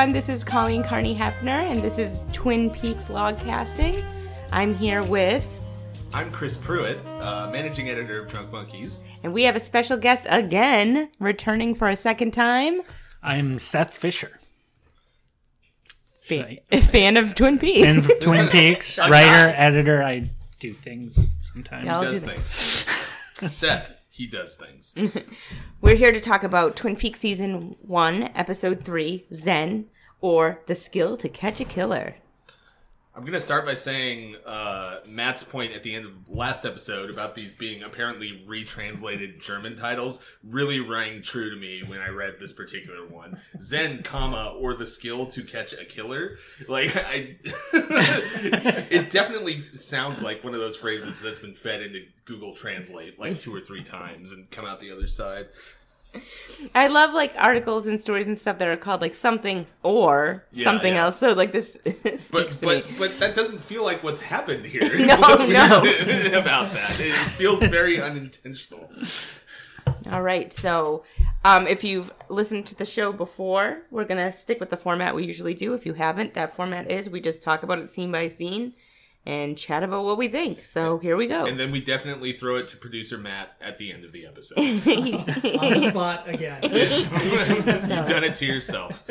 everyone. This is Colleen Carney Hefner, and this is Twin Peaks Logcasting. I'm here with, I'm Chris Pruitt, uh, managing editor of Drunk Monkeys. and we have a special guest again, returning for a second time. I'm Seth Fisher. Fa- a fan of Twin Peaks. And Twin Peaks, writer, editor. I do things sometimes. Yeah. He does do things. Seth, he does things. We're here to talk about Twin Peaks Season 1, Episode 3, Zen, or The Skill to Catch a Killer. I'm going to start by saying uh, Matt's point at the end of last episode about these being apparently retranslated German titles really rang true to me when I read this particular one. Zen, comma, or the skill to catch a killer. Like, I. it definitely sounds like one of those phrases that's been fed into Google Translate like two or three times and come out the other side. I love like articles and stories and stuff that are called like something or Yeah, something yeah. else. So like this speaks But to but me. but that doesn't feel like what's happened here. No, no. about that. It feels very unintentional. All right. So, um, if you've listened to the show before, we're gonna stick with the format we usually do. If you haven't, that format is we just talk about it scene by scene and chat about what we think. So here we go. And then we definitely throw it to producer Matt at the end of the episode. on the spot again. You've done it to yourself.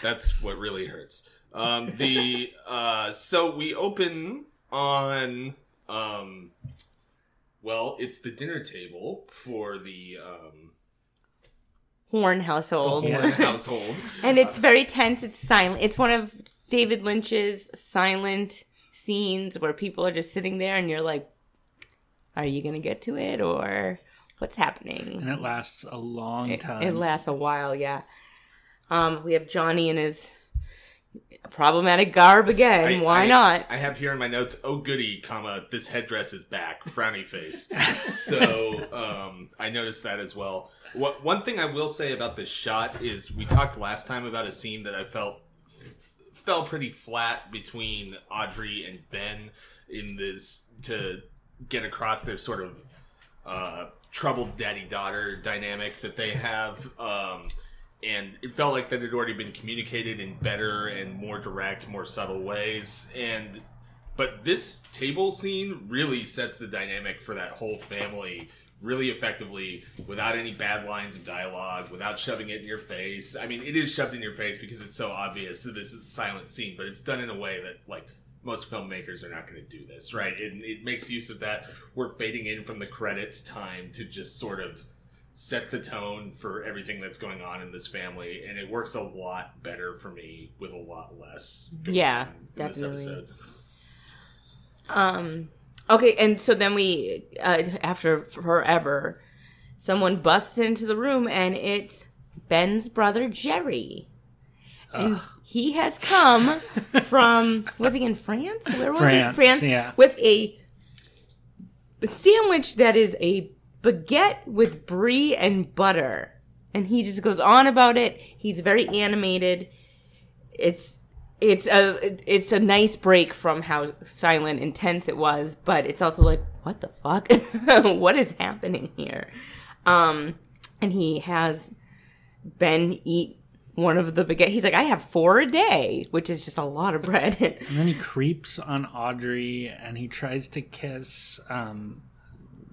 That's what really hurts. Um, the uh, so we open on um, well, it's the dinner table for the um, Horne household, Horne household. and it's very tense. It's silent. It's one of David Lynch's silent scenes where people are just sitting there, and you're like, "Are you gonna get to it, or what's happening?" And it lasts a long It, time. it lasts a while, yeah. Um, we have Johnny in his problematic garb again. I- Why I- not? I have here in my notes, oh goody, comma, this headdress is back, frowny face. so um, I noticed that as well. What one thing I will say about this shot is we talked last time about a scene that I felt fell pretty flat between Audrey and Ben in this to get across their sort of uh, troubled daddy daughter dynamic that they have. Um, and it felt like that had already been communicated in better and more direct, more subtle ways. And but this table scene really sets the dynamic for that whole family really effectively without any bad lines of dialogue, without shoving it in your face. I mean, it is shoved in your face because it's so obvious that this is a silent scene, but it's done in a way that like most filmmakers are not going to do this, right? It, it makes use of that. We're fading in from the credits time to just sort of set the tone for everything that's going on in this family, and it works a lot better for me with a lot less. Yeah, on in this definitely. episode. Um, okay, and so then we, uh, after forever, someone busts into the room, and it's Ben's brother Jerry. And he has come from was he in France? Where was France, he? France, yeah. with a sandwich that is a baguette with brie and butter, and he just goes on about it. He's very animated. It's it's a it's a nice break from how silent and tense it was, but it's also like what the fuck, what is happening here? Um, and he has Ben eat one of the baguette. He's like, I have four a day, which is just a lot of bread. and then he creeps on Audrey and he tries to kiss um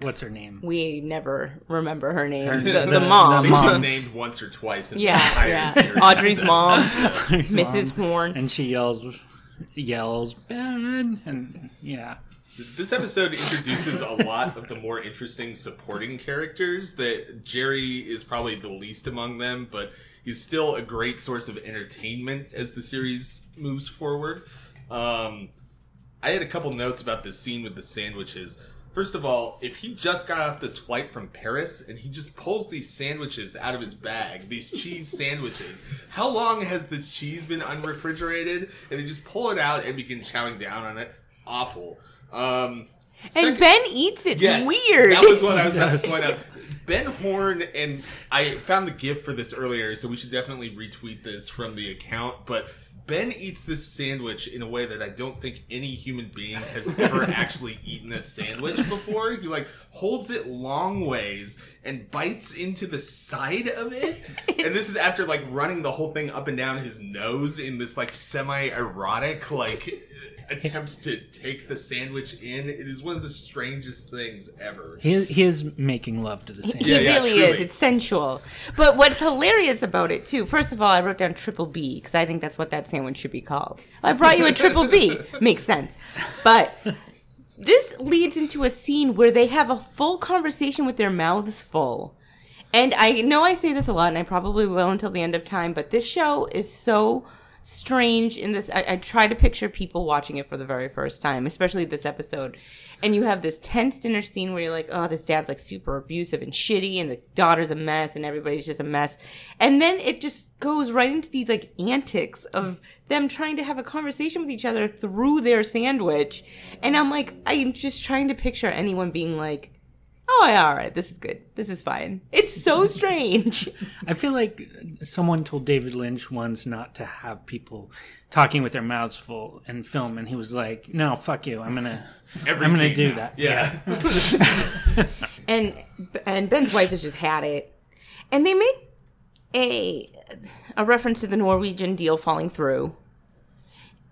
what's her name? we never remember her name, Her- the, the- the the mom. She's named once or twice in Yeah, the yeah. series. Audrey's so- mom, His Mrs. mom. Horne. And she yells yells Ben and yeah. This episode introduces a lot of the more interesting supporting characters. That Jerry is probably the least among them, but he's still a great source of entertainment as the series moves forward. Um, I had a couple notes about this scene with the sandwiches. First of all, if he just got off this flight from Paris and he just pulls these sandwiches out of his bag, these cheese sandwiches, how long has this cheese been unrefrigerated? And they just pull it out and begin chowing down on it. Awful. Um, and second- Ben eats it Yes, weird. That was what I was about to point out. Ben Horne and I found the GIF for this earlier, so we should definitely retweet this from the account. But Ben eats this sandwich in a way that I don't think any human being has ever actually eaten a sandwich before. He like holds it long ways and bites into the side of it. And this is after like running the whole thing up and down his nose in this like semi-erotic like attempts to take the sandwich in. It is one of the strangest things ever. He, he is making love to the sandwich. He Yeah, yeah, really truly. is. It's sensual. But what's hilarious about it too, first of all, I wrote down triple B because I think that's what that sandwich should be called. I brought you a triple B. Makes sense. But this leads into a scene where they have a full conversation with their mouths full. And I know I say this a lot, and I probably will until the end of time, but this show is so strange in this. I, I try to picture people watching it for the very first time, especially this episode. And you have this tense dinner scene where you're like, oh, this dad's like super abusive and shitty, and the daughter's a mess, and everybody's just a mess. And then it just goes right into these like antics of them trying to have a conversation with each other through their sandwich. And I'm like, I'm just trying to picture anyone being like, oh, yeah, all right, this is good. This is fine. It's so strange. I feel like someone told David Lynch once not to have people talking with their mouths full in film, and he was like, "No, fuck you. I'm gonna, Every I'm gonna do now. that." Yeah. and and Ben's wife has just had it, and they make a a reference to the Norwegian deal falling through,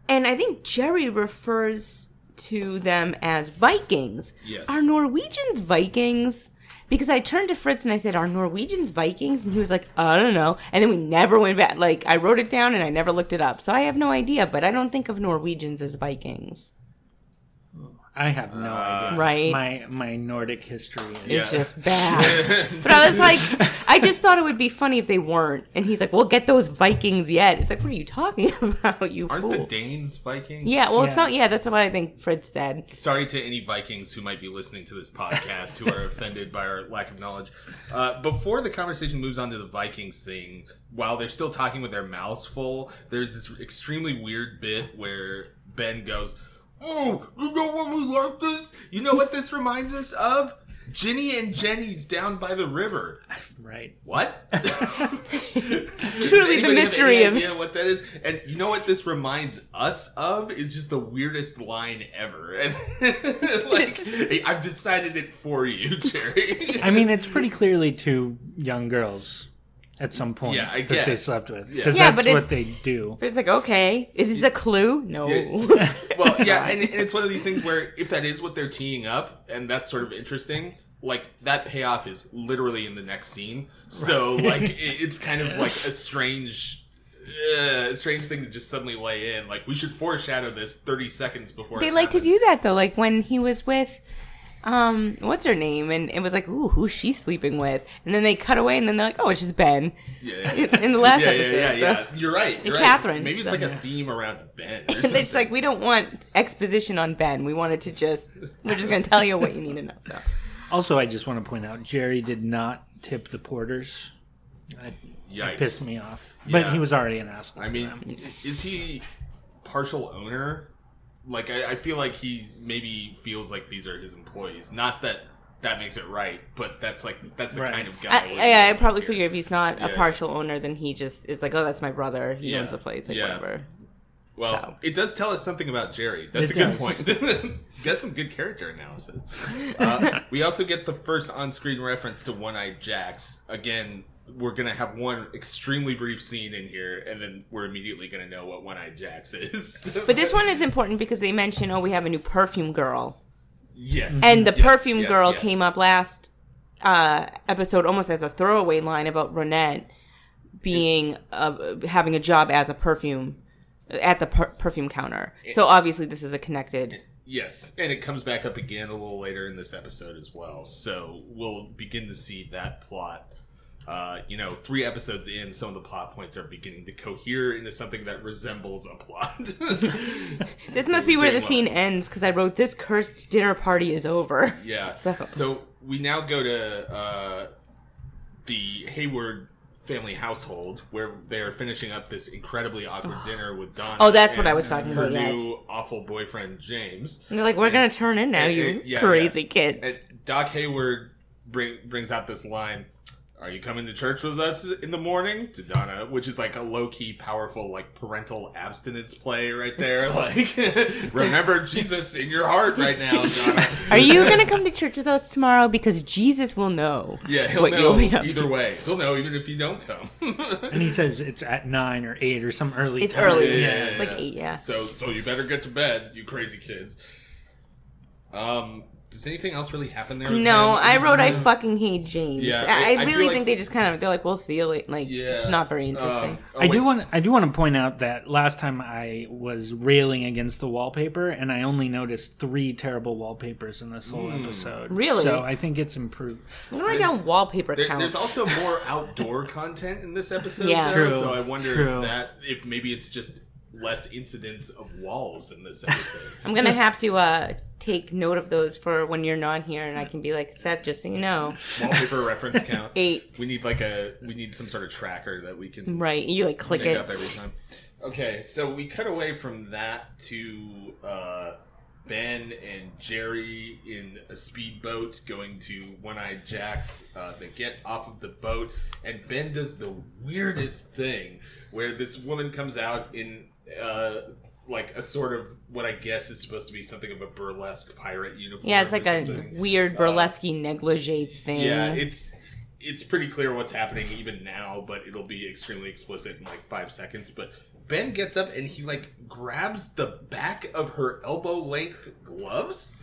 and I think Jerry refers to them as Vikings. Yes. Are Norwegians Vikings? Because I turned to Fritz and I said, "Are Norwegians Vikings?" And he was like, "I don't know." And then we never went back. Like I wrote it down and I never looked it up, so I have no idea. But I don't think of Norwegians as Vikings. I have no idea. Right. My my Nordic history is It's Yeah. just bad. but I was like, I just thought it would be funny if they weren't. And he's like, "Well, get those Vikings yet." It's like, what are you talking about, you Aren't fool? the Danes Vikings? yeah, well, it's not. Yeah, that's what I think Fritz said. Sorry to any Vikings who might be listening to this podcast who are offended by our lack of knowledge. Uh, before the conversation moves on to the Vikings thing, while they're still talking with their mouths full, there's this extremely weird bit where Ben goes, "Oh, you know what we like this? You know what this reminds us of? Ginny and Jenny's down by the river." right. What? Truly the mystery of- idea what that is. And you know what this reminds us of is just the weirdest line ever. And like, hey, I've decided it for you, Jerry. I mean, it's pretty clearly two young girls at some point Yeah, I that they slept with Yeah. because Yeah, that's but what they do. But it's like, okay, is this a clue? No. Yeah. well, yeah, and, and it's one of these things where if that is what they're teeing up, and that's sort of interesting, like that payoff is literally in the next scene. So like it, it's kind of like a strange. Uh, strange thing to just suddenly lay in. Like we should foreshadow this thirty seconds before. they it like to do that though. Like when he was with, um, what's her name? And it was like, ooh, who's she sleeping with? And then they cut away, and then they're like, oh, it's just Ben. Yeah, In the last yeah, episode, yeah, yeah, so- yeah. You're right. You're right. Catherine, Maybe it's so- like a theme around Ben. Or And they're just like, we don't want exposition on Ben. We wanted to just, we're just going to tell you what you need to know. So. Also, I just want to point out Jerry did not tip the porters. That Yikes. pissed me off. But Yeah. he was already an asshole. I to mean, them. is he partial owner? Like, I, I feel like he maybe feels like these are his employees. Not that that makes it right, but that's like that's the Right. kind of guy. I, we're I, I probably here. figure if he's not a partial owner, then he just is like, oh, that's my brother. He Yeah. owns the place. Like, Yeah. whatever. Well, so. it does tell us something about Jerry. That's It a good point. Got some good character analysis. Uh, we also get the first on-screen reference to One-Eyed Jacks. Again, we're gonna have one extremely brief scene in here, and then we're immediately gonna know what One-Eyed Jacks is. But this one is important because they mention, oh, we have a new perfume girl. yes, And the Yes, perfume yes, girl yes. came up last uh, episode almost as a throwaway line about Ronette being uh, having a job as a perfume at the per- perfume counter. So obviously this is a connected. Yes, and it comes back up again a little later in this episode as well. So we'll begin to see that plot. Uh, you know, three episodes in, some of the plot points are beginning to cohere into something that resembles a plot. This must be where the Doing well. scene ends because I wrote this cursed dinner party is over. Yeah. So- So, we now go to uh, the Hayward family household where they are finishing up this incredibly awkward dinner with Donna. Oh, that's what I was talking her about, yes. new awful boyfriend James. And they're like, we're gonna turn in now, And- you and- yeah, crazy yeah. kids. And Doc Hayward bring, brings out this line. Are you coming to church with us in the morning? To Donna, which is like a low key, powerful, like parental abstinence play right there. Like, remember Jesus in your heart right now, Donna. Are you going to come to church with us tomorrow? Because Jesus will know. Yeah, he'll what know you'll be up to. either way. He'll know even if you don't come. And he says it's at nine or eight or some early. It's time. early. Yeah, It's like eight, yeah. So, so you better get to bed, you crazy kids. Um, does anything else really happen there? No. I wrote I fucking hate James. Yeah, I, I- I I really like- think they just kind of they're like, we'll see you later. Like, Yeah, it's not very interesting. Um, oh, I do want I do want to point out that last time I was railing against the wallpaper, and I only noticed three terrible wallpapers in this whole episode. Really? So I think it's improved. I'm gonna write down wallpaper There, count. there's also more outdoor content in this episode. Yeah. though, True, So I wonder true. if that, if maybe it's just less incidents of walls in this episode. I'm gonna have to uh, take note of those for when you're not here, and I can be like, Seth, just so you know, Wallpaper reference count. eight. We need like a we need some sort of tracker that we can Right? You like click it. up every time. Okay, so we cut away from that to uh, Ben and Jerry in a speedboat going to One Eyed Jack's. Uh, they get off of the boat, and Ben does the weirdest thing where this woman comes out in uh, like a sort of what I guess is supposed to be something of a burlesque pirate uniform. Yeah, it's like a weird burlesque negligee thing. Yeah, it's it's pretty clear what's happening even now, but it'll be extremely explicit in like five seconds. But Ben gets up and he like grabs the back of her elbow length gloves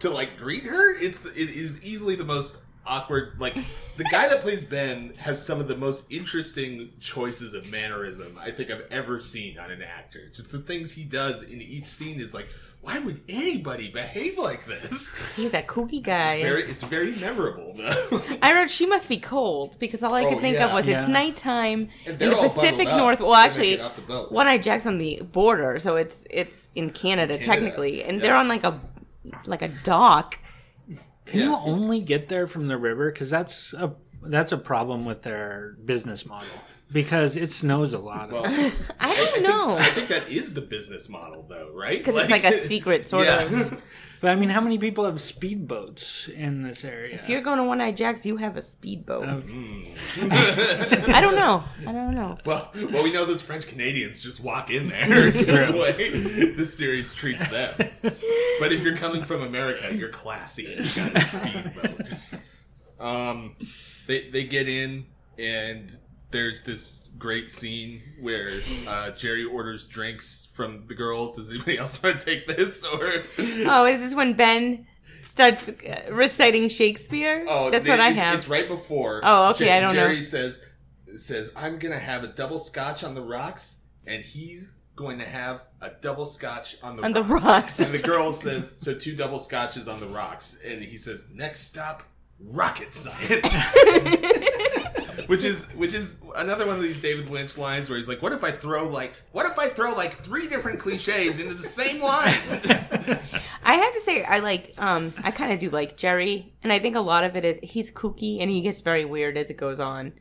to like greet her. It's it is easily the most awkward. Like the guy that plays Ben has some of the most interesting choices of mannerism I think I've ever seen on an actor. Just the things he does in each scene is like. Why would anybody behave like this? He's a kooky guy. Very, it's very memorable though. I wrote she must be cold because all I could Oh, think yeah. of was it's nighttime And in the Pacific North. Well, actually, get off the boat. One Eye Jack's on the border, so it's it's in Canada, Canada, technically, and yeah. they're on like a like a dock. Can Yeah, you only get there from the river? Because that's a that's a problem with their business model. Because it snows a lot. Well, I I don't think, know I think that is the business model, though, right? because it's like a secret sort yeah. of. But I mean, how many people have speedboats in this area? If you're going to One Eye Jack's, you have a speedboat. Okay. I don't know. I don't know. Well, well, we know those French Canadians just walk in there. the way this series treats them. But if you're coming from America, you're classy and you got a speedboat. Um, they they get in and there's this great scene where uh, Jerry orders drinks from the girl. Does anybody else want to take this or? Oh, is this when Ben starts uh, reciting Shakespeare? Oh, that's they- what I it's- have. It's right before. Oh, okay, I don't know. Jerry says says I'm gonna have a double scotch on the rocks, and he's going to have a double scotch on the On the rocks. rocks, And the girl says, "So two double scotches on the rocks," and he says, "Next stop, rocket science." which is which is another one of these David Lynch lines where he's like, "What if I throw like what if I throw like three different cliches into the same line?" I have to say, I like, um, I kind of do like Jerry, and I think a lot of it is he's kooky and he gets very weird as it goes on.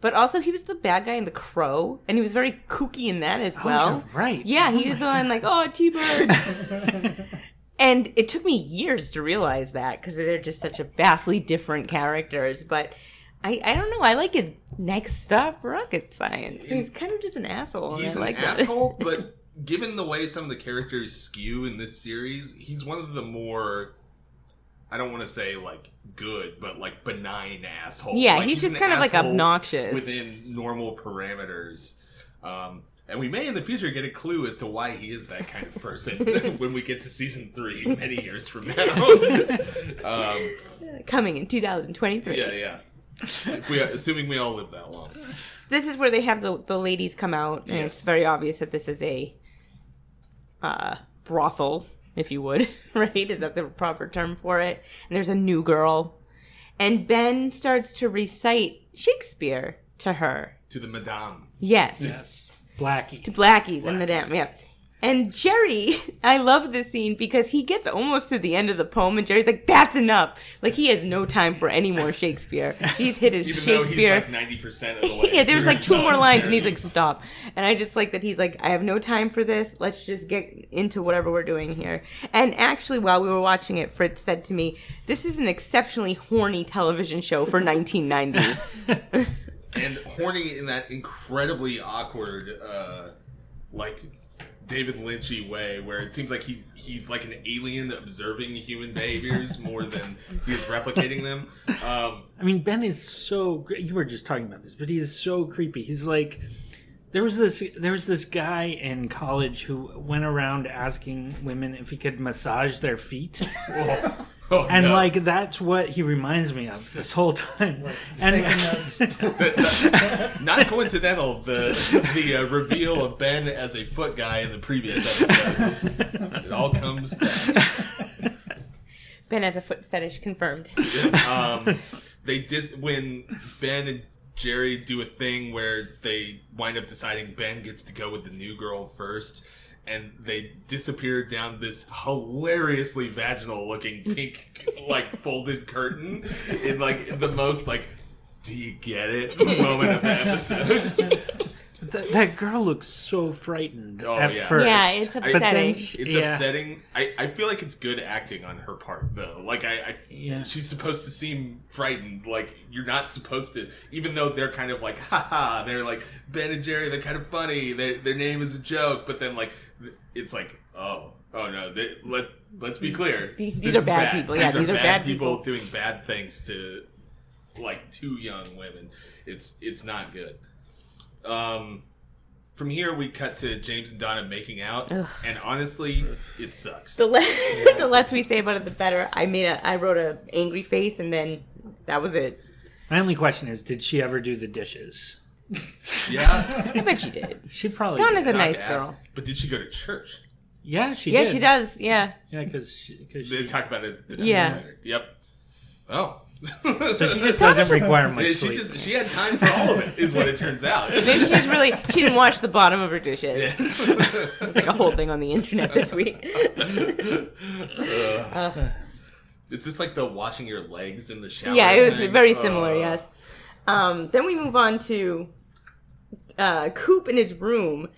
But also, he was the bad guy in The Crow, and he was very kooky in that as well. Oh, you're right. Yeah, he was the one like, oh, T Bird. and it took me years to realize that because they're just such a vastly different characters. But I, I don't know. I like his next stop, rocket science. He's kind of just an asshole. he's an like asshole, but given the way some of the characters skew in this series, he's one of the more I don't want to say like good, but like benign asshole. Yeah, Like, he's just kind of, like, obnoxious. within normal parameters. Um, and we may in the future get a clue as to why he is that kind of person when we get to season three many years from now. um, Coming in 2023. yeah, yeah. If we, are, assuming we all live that long. this is where they have the, the ladies come out and it's very obvious that this is a uh, brothel if you would right is that the proper term for it and there's a new girl and ben starts to recite shakespeare to her To the madame. yes, Yes. Blackie. to blackie the madame yeah And Jerry, I love this scene because he gets almost to the end of the poem, and Jerry's like, "That's enough." Like he has no time for any more Shakespeare. He's hit his Even Shakespeare. though he's like ninety percent of the way. yeah, there's like two more lines, and he's like, "Stop!" And I just like that he's like, "I have no time for this. Let's just get into whatever we're doing here." And actually, while we were watching it, Fritz said to me, "This is an exceptionally horny television show for 1990." and horny in that incredibly awkward, uh, like David Lynchy way, where it seems like he he's like an alien observing human behaviors more than he is replicating them. Um, I mean, Ben is so. gr- You were just talking about this, but he is so creepy. He's like, there was this there was this guy in college who went around asking women if he could massage their feet, oh, and no. like that's what he reminds me of this whole time. Taking And notes. not coincidental the the uh, reveal of Ben as a foot guy in the previous episode. It all comes back. ben has a foot fetish confirmed. um, they dis when Ben and Jerry do a thing where they wind up deciding Ben gets to go with the new girl first, and they disappear down this hilariously vaginal looking pink like folded curtain in like the most like do you get it moment of the episode. Th- that girl looks so frightened Oh, at yeah. first. Yeah, it's I- then upsetting. she- It's yeah. upsetting. I, I feel like it's good acting on her part though. Like I, I Yeah. she's supposed to seem frightened. Like you're not supposed to, even though they're kind of like, haha. They're like Ben and Jerry. They're kind of funny. They, their name is a joke, but then like it's like, oh, oh no. They, let let's be clear. These This are is bad people. Yeah, these are bad people. doing bad things to like two young women. It's it's not good. Um. From here, we cut to James and Donna making out, Ugh. and honestly, it sucks. The, le- the less we say about it, the better. I made a, I wrote a angry face, and then that was it. My only question is, did she ever do the dishes? yeah, I bet she did. She probably. Donna's did. a nice Doc girl. asked, But did she go to church? Yeah, she Yeah, did. she does. Yeah. Yeah, because because They she, talk about it. the Yeah. documentary. Yep. Oh. So she just doesn't require much she sleep. just she had time for all of it, is what it turns out. Maybe she's really she didn't wash the bottom of her dishes. Yeah. It's like a whole thing on the internet this week. Ugh. Is this like the washing your legs in the shower? yeah, it was thing? very similar. Uh, Yes. Um, then we move on to uh, Coop in his room,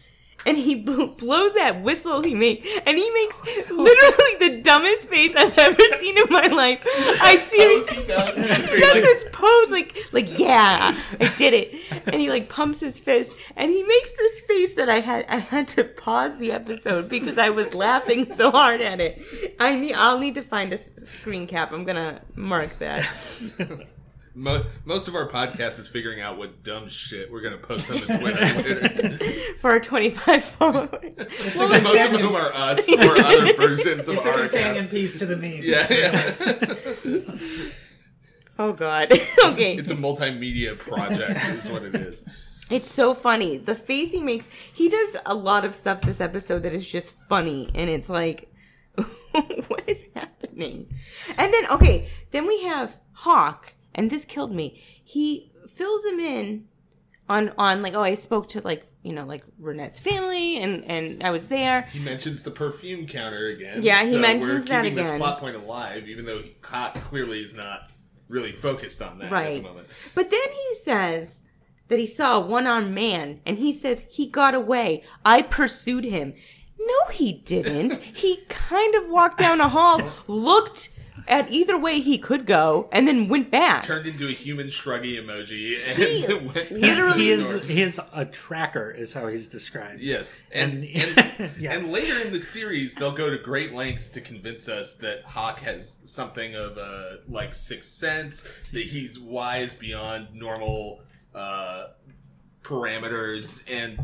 and he bl- blows that whistle he makes, and he makes literally the dumbest face I've ever seen in my life. I seriously. he does. He Where he, does like, this pose like like yeah I did it and he like pumps his fist and he makes this face that I had I had to pause the episode because I was laughing so hard at it I need I'll need to find a s- screen cap I'm gonna mark that Mo- most of our podcast is figuring out what dumb shit we're gonna post on the Twitter later. for our 25 followers most of whom are us or other versions of It's a companion accounts. piece to the meme. Yeah, yeah. oh god okay it's a multimedia project, is what it is. It's so funny. The face he makes, he does a lot of stuff this episode that is just funny. And it's like, what is happening? And then, okay, then we have Hawk, and this killed me. He fills him in on, on like, oh, I spoke to like, you know, like Ronette's family, and, and I was there. He mentions the perfume counter again. Yeah, he so mentions we're that keeping again. This plot point alive, even though Coop clearly is not really focused on that at the moment. But then he says that he saw a one armed man and he says he got away. I pursued him. No, he didn't. he kind of walked down a hall, looked at either way he could go, and then went back. Turned into a human shruggy emoji and He went literally- he is north. he is a tracker, is how he's described. Yes, and And- and, Yeah. and later in the series, they'll go to great lengths to convince us that Hawk has something of a like sixth sense, that he's wise beyond normal uh, parameters, and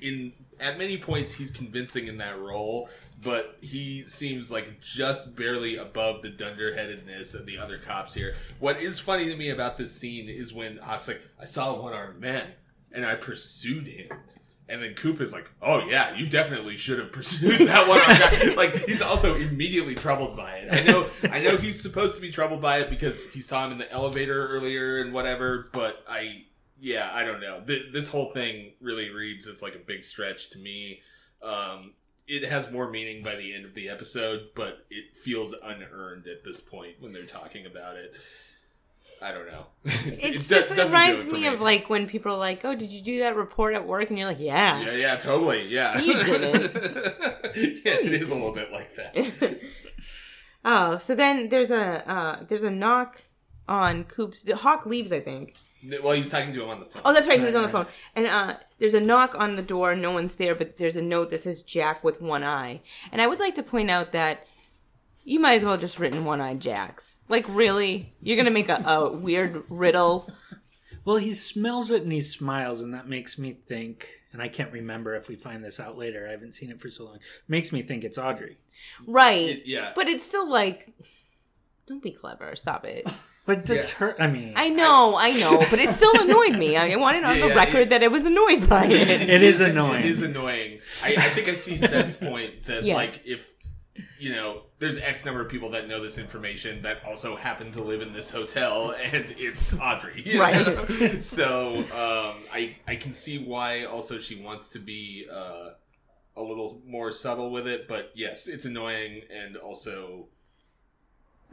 in at many points he's convincing in that role. But he seems like just barely above the dunderheadedness of the other cops here. What is funny to me about this scene is when Hawk's like, "I saw a one-armed man, and I pursued him." And then Coop is like, "Oh yeah, you definitely should have pursued that one." like he's also immediately troubled by it. I know, I know he's supposed to be troubled by it because he saw him in the elevator earlier and whatever. But I, yeah, I don't know. Th- this whole thing really reads as like a big stretch to me. Um, it has more meaning by the end of the episode, but it feels unearned at this point when they're talking about it. I don't know. It does- just doesn't do reminds it for me, of like when people are like, "Oh, did you do that report at work?" And you're like, "Yeah." Yeah, yeah, totally. Yeah. You didn't. yeah, it is a little bit like that. oh, so then there's a uh, there's a knock on Coop's. Hawk leaves, I think. Well, he was talking to him on the phone. Oh, that's right. He was on the phone, and uh, there's a knock on the door. No one's there, but there's a note that says Jack with one eye. And I would like to point out that you might as well just written one eyed Jacks. Like, really, you're gonna make a, a weird riddle. Well, he smells it and he smiles, and that makes me think. And I can't remember if we find this out later. I haven't seen it for so long. Makes me think it's Audrey. Right. It- yeah. But it's still like, don't be clever. Stop it. But that's her. I mean, I know, I know, but it still annoyed me. I wanted on Yeah, the record it- that I was annoyed by it. it is annoying. It is annoying. I, I think I see Seth's point that Yeah. like if you know there's X number of people that know this information that also happen to live in this hotel, and it's Audrey. Right. know? so um, I I can see why also she wants to be uh, a little more subtle with it, but yes, it's annoying and also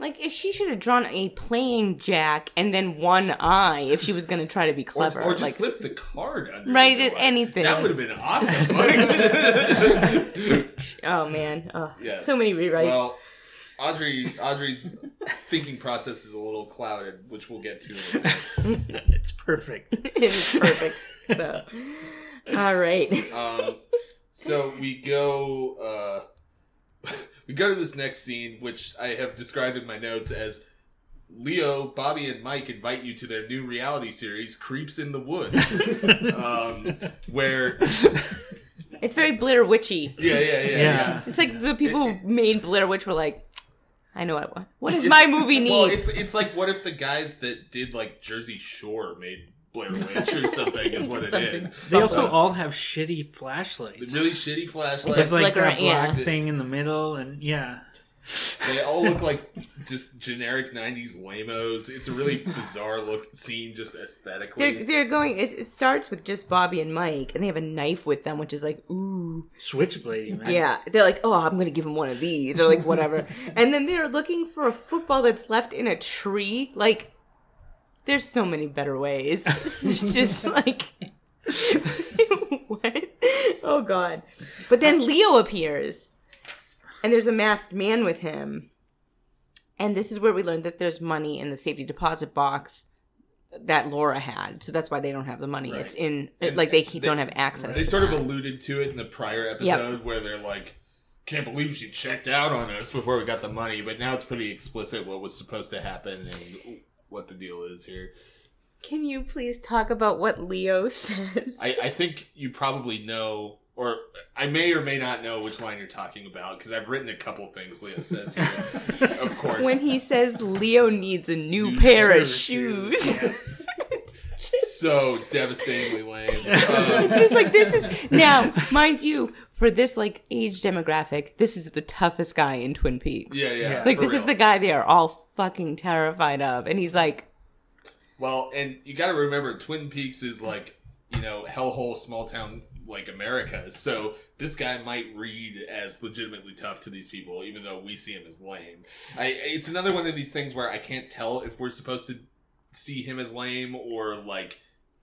Like, if she should have drawn a playing Jack and then one eye if she was going to try to be clever. or just like, slip the card under Right, the door. anything. That would have been awesome. Like- oh man, oh, Yeah. so many rewrites. Well, Audrey, Audrey's thinking process is a little clouded, which we'll get to. In a it's perfect. it is perfect. So, all right. Um, so we go, uh, we go to this next scene, which I have described in my notes as Leo, Bobby, and Mike invite you to their new reality series, Creeps in the Woods, um, where It's very Blair Witchy. yeah, yeah, yeah, yeah. Yeah. It's like the people who made Blair Witch were like, I know what. What does my movie need? Well, it's it's like what if the guys that did like Jersey Shore made Blair Witch or something is what it is. They also all have shitty flashlights. Really shitty flashlights. With like Flicker, that yeah. black thing in the middle, and yeah, They all look like just generic '90s lamos. It's a really bizarre look scene, just aesthetically. they're they're going. It, it starts with just Bobby and Mike, and they have a knife with them, which is like, ooh, switchblade, man. yeah. They're like, oh, I'm gonna give him one of these, or like whatever. and then they're looking for a football that's left in a tree. Like, there's so many better ways. It's just like, what? Oh god. But then Leo appears, and there's a masked man with him. And this is where we learned that there's money in the safety deposit box that Laura had. So that's why they don't have the money. Right. It's in And like they, they- don't have access. They sort of alluded to it in the prior episode where they're like, "Can't believe she checked out on us before we got the money," but now it's pretty explicit what was supposed to happen and what the deal is here. Can you please talk about what Leo says? I, I think you probably know, or I may or may not know which line you're talking about because I've written a couple things Leo says here. of course, when he says Leo needs a new, New pair, of shoes. Yeah. so devastatingly lame. Um, it's just like this is now, mind you, for this like age demographic, this is the toughest guy in Twin Peaks. yeah, yeah. Yeah. Like for this is the guy they are all fucking terrified of, and he's like, Well, and you got to remember, Twin Peaks is like you know hellhole small town like America. So this guy might read as legitimately tough to these people, even though we see him as lame. I, it's another one of these things where I can't tell if we're supposed to see him as lame or like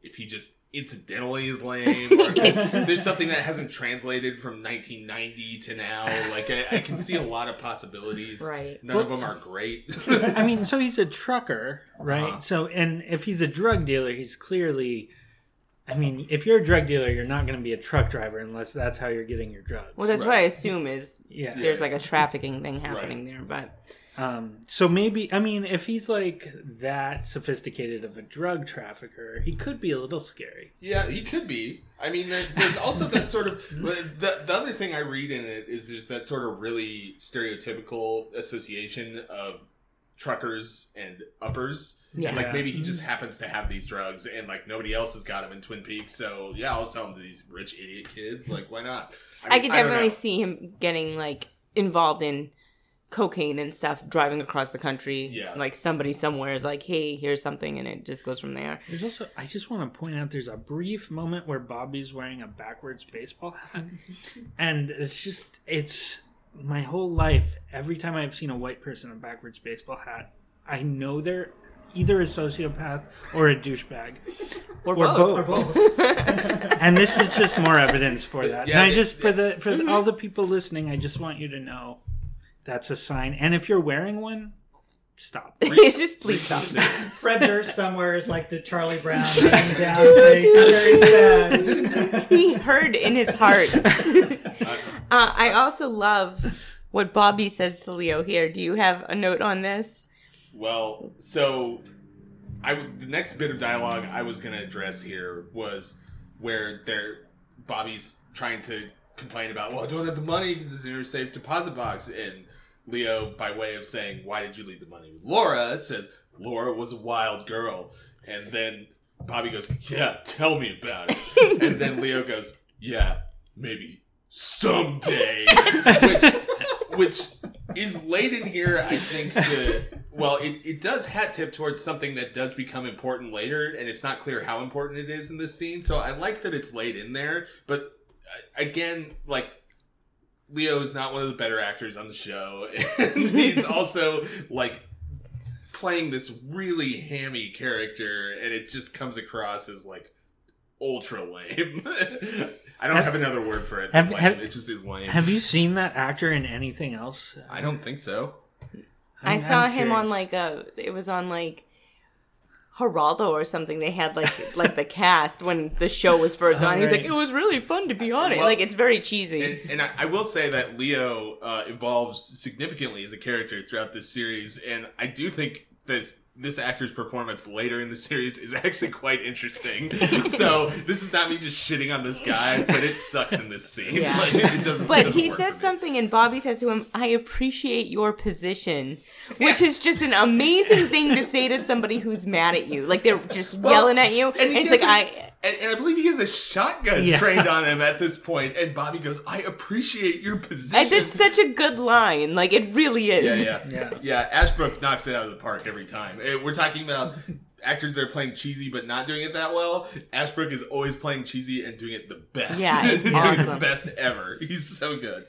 if he just incidentally is lame or there's something that hasn't translated from 1990 to now like i, I can see a lot of possibilities Right. none of them are great I mean, so he's a trucker, right? Uh-huh. So, and if he's a drug dealer, he's clearly. I mean, if you're a drug dealer, you're not going to be a truck driver unless that's how you're getting your drugs. well, that's what I assume is yeah. there's like a trafficking thing happening there, but Um, so maybe, I mean, if he's like that sophisticated of a drug trafficker, he could be a little scary. Yeah, he could be. I mean, there's also that sort of the, the other thing I read in it is there's that sort of really stereotypical association of truckers and uppers. Yeah. And, like maybe he just happens to have these drugs and like nobody else has got them in Twin Peaks. So yeah, I'll sell them to these rich idiot kids. Like why not? I mean, could definitely know. see him getting like involved in cocaine and stuff driving across the country. Yeah. Like somebody somewhere is like, hey, here's something, and it just goes from there. There's also, I just want to point out, there's a brief moment where Bobby's wearing a backwards baseball hat, and it's just, it's my whole life. Every time I've seen a white person in a backwards baseball hat, I know they're either a sociopath or a douchebag, Or, or both. both. and this is just more evidence for that. Yeah, and I it- just, for the for the, all mm-hmm. the people listening, I just want you to know that's a sign. And if you're wearing one, stop. it's just please stop. Fred Durst somewhere is like the Charlie Brown hanging down face. He's very sad. he heard in his heart. uh, I also love what Bobby says to Leo here. Do you have a note on this? Well, so I w- the next bit of dialogue I was going to address here was where they're Bobby's trying to complain about, well, I don't have the money because it's in your safe deposit box, and Leo, by way of saying, "Why did you leave the money with Laura?" says, "Laura was a wild girl," and then Bobby goes, "Yeah, tell me about it," and then Leo goes, "Yeah, maybe someday," which which is late in here, I think, to well, it, it does hat tip towards something that does become important later, and it's not clear how important it is in this scene. So I like that it's laid in there, but uh, again, like Leo is not one of the better actors on the show, and he's also like playing this really hammy character, and it just comes across as like ultra lame. I don't have another word for it. than Have- have- it just is lame. Have you seen that actor in anything else? I don't think so. i I'm- saw I'm him on like a. It was on like. Geraldo or something. They had like like the cast when the show was first on. He's like, it was really fun to be on it. Well- like it's very cheesy. And, and I, I will say that Leo uh, evolves significantly as a character throughout this series, and I do think that this actor's performance later in the series is actually quite interesting. so this is not me just shitting on this guy, but it sucks in this scene. Yeah. Like, it doesn't, But doesn't he says me. something, and Bobby says to him, I appreciate your position, which is just an amazing thing to say to somebody who's mad at you. Like they're just Well, yelling at you. And, he it's like, I. And, and I believe he has a shotgun Yeah. trained on him at this point. point, and Bobby goes, "I appreciate your position." And it's such a good line. Like, it really is. yeah, Yeah. yeah. Ashbrook knocks it out of the park every time. Eh, We're talking about actors that are playing cheesy but not doing it that well. Ashbrook is always playing cheesy and doing it the best. Yeah, it's doing it the best ever. He's so good.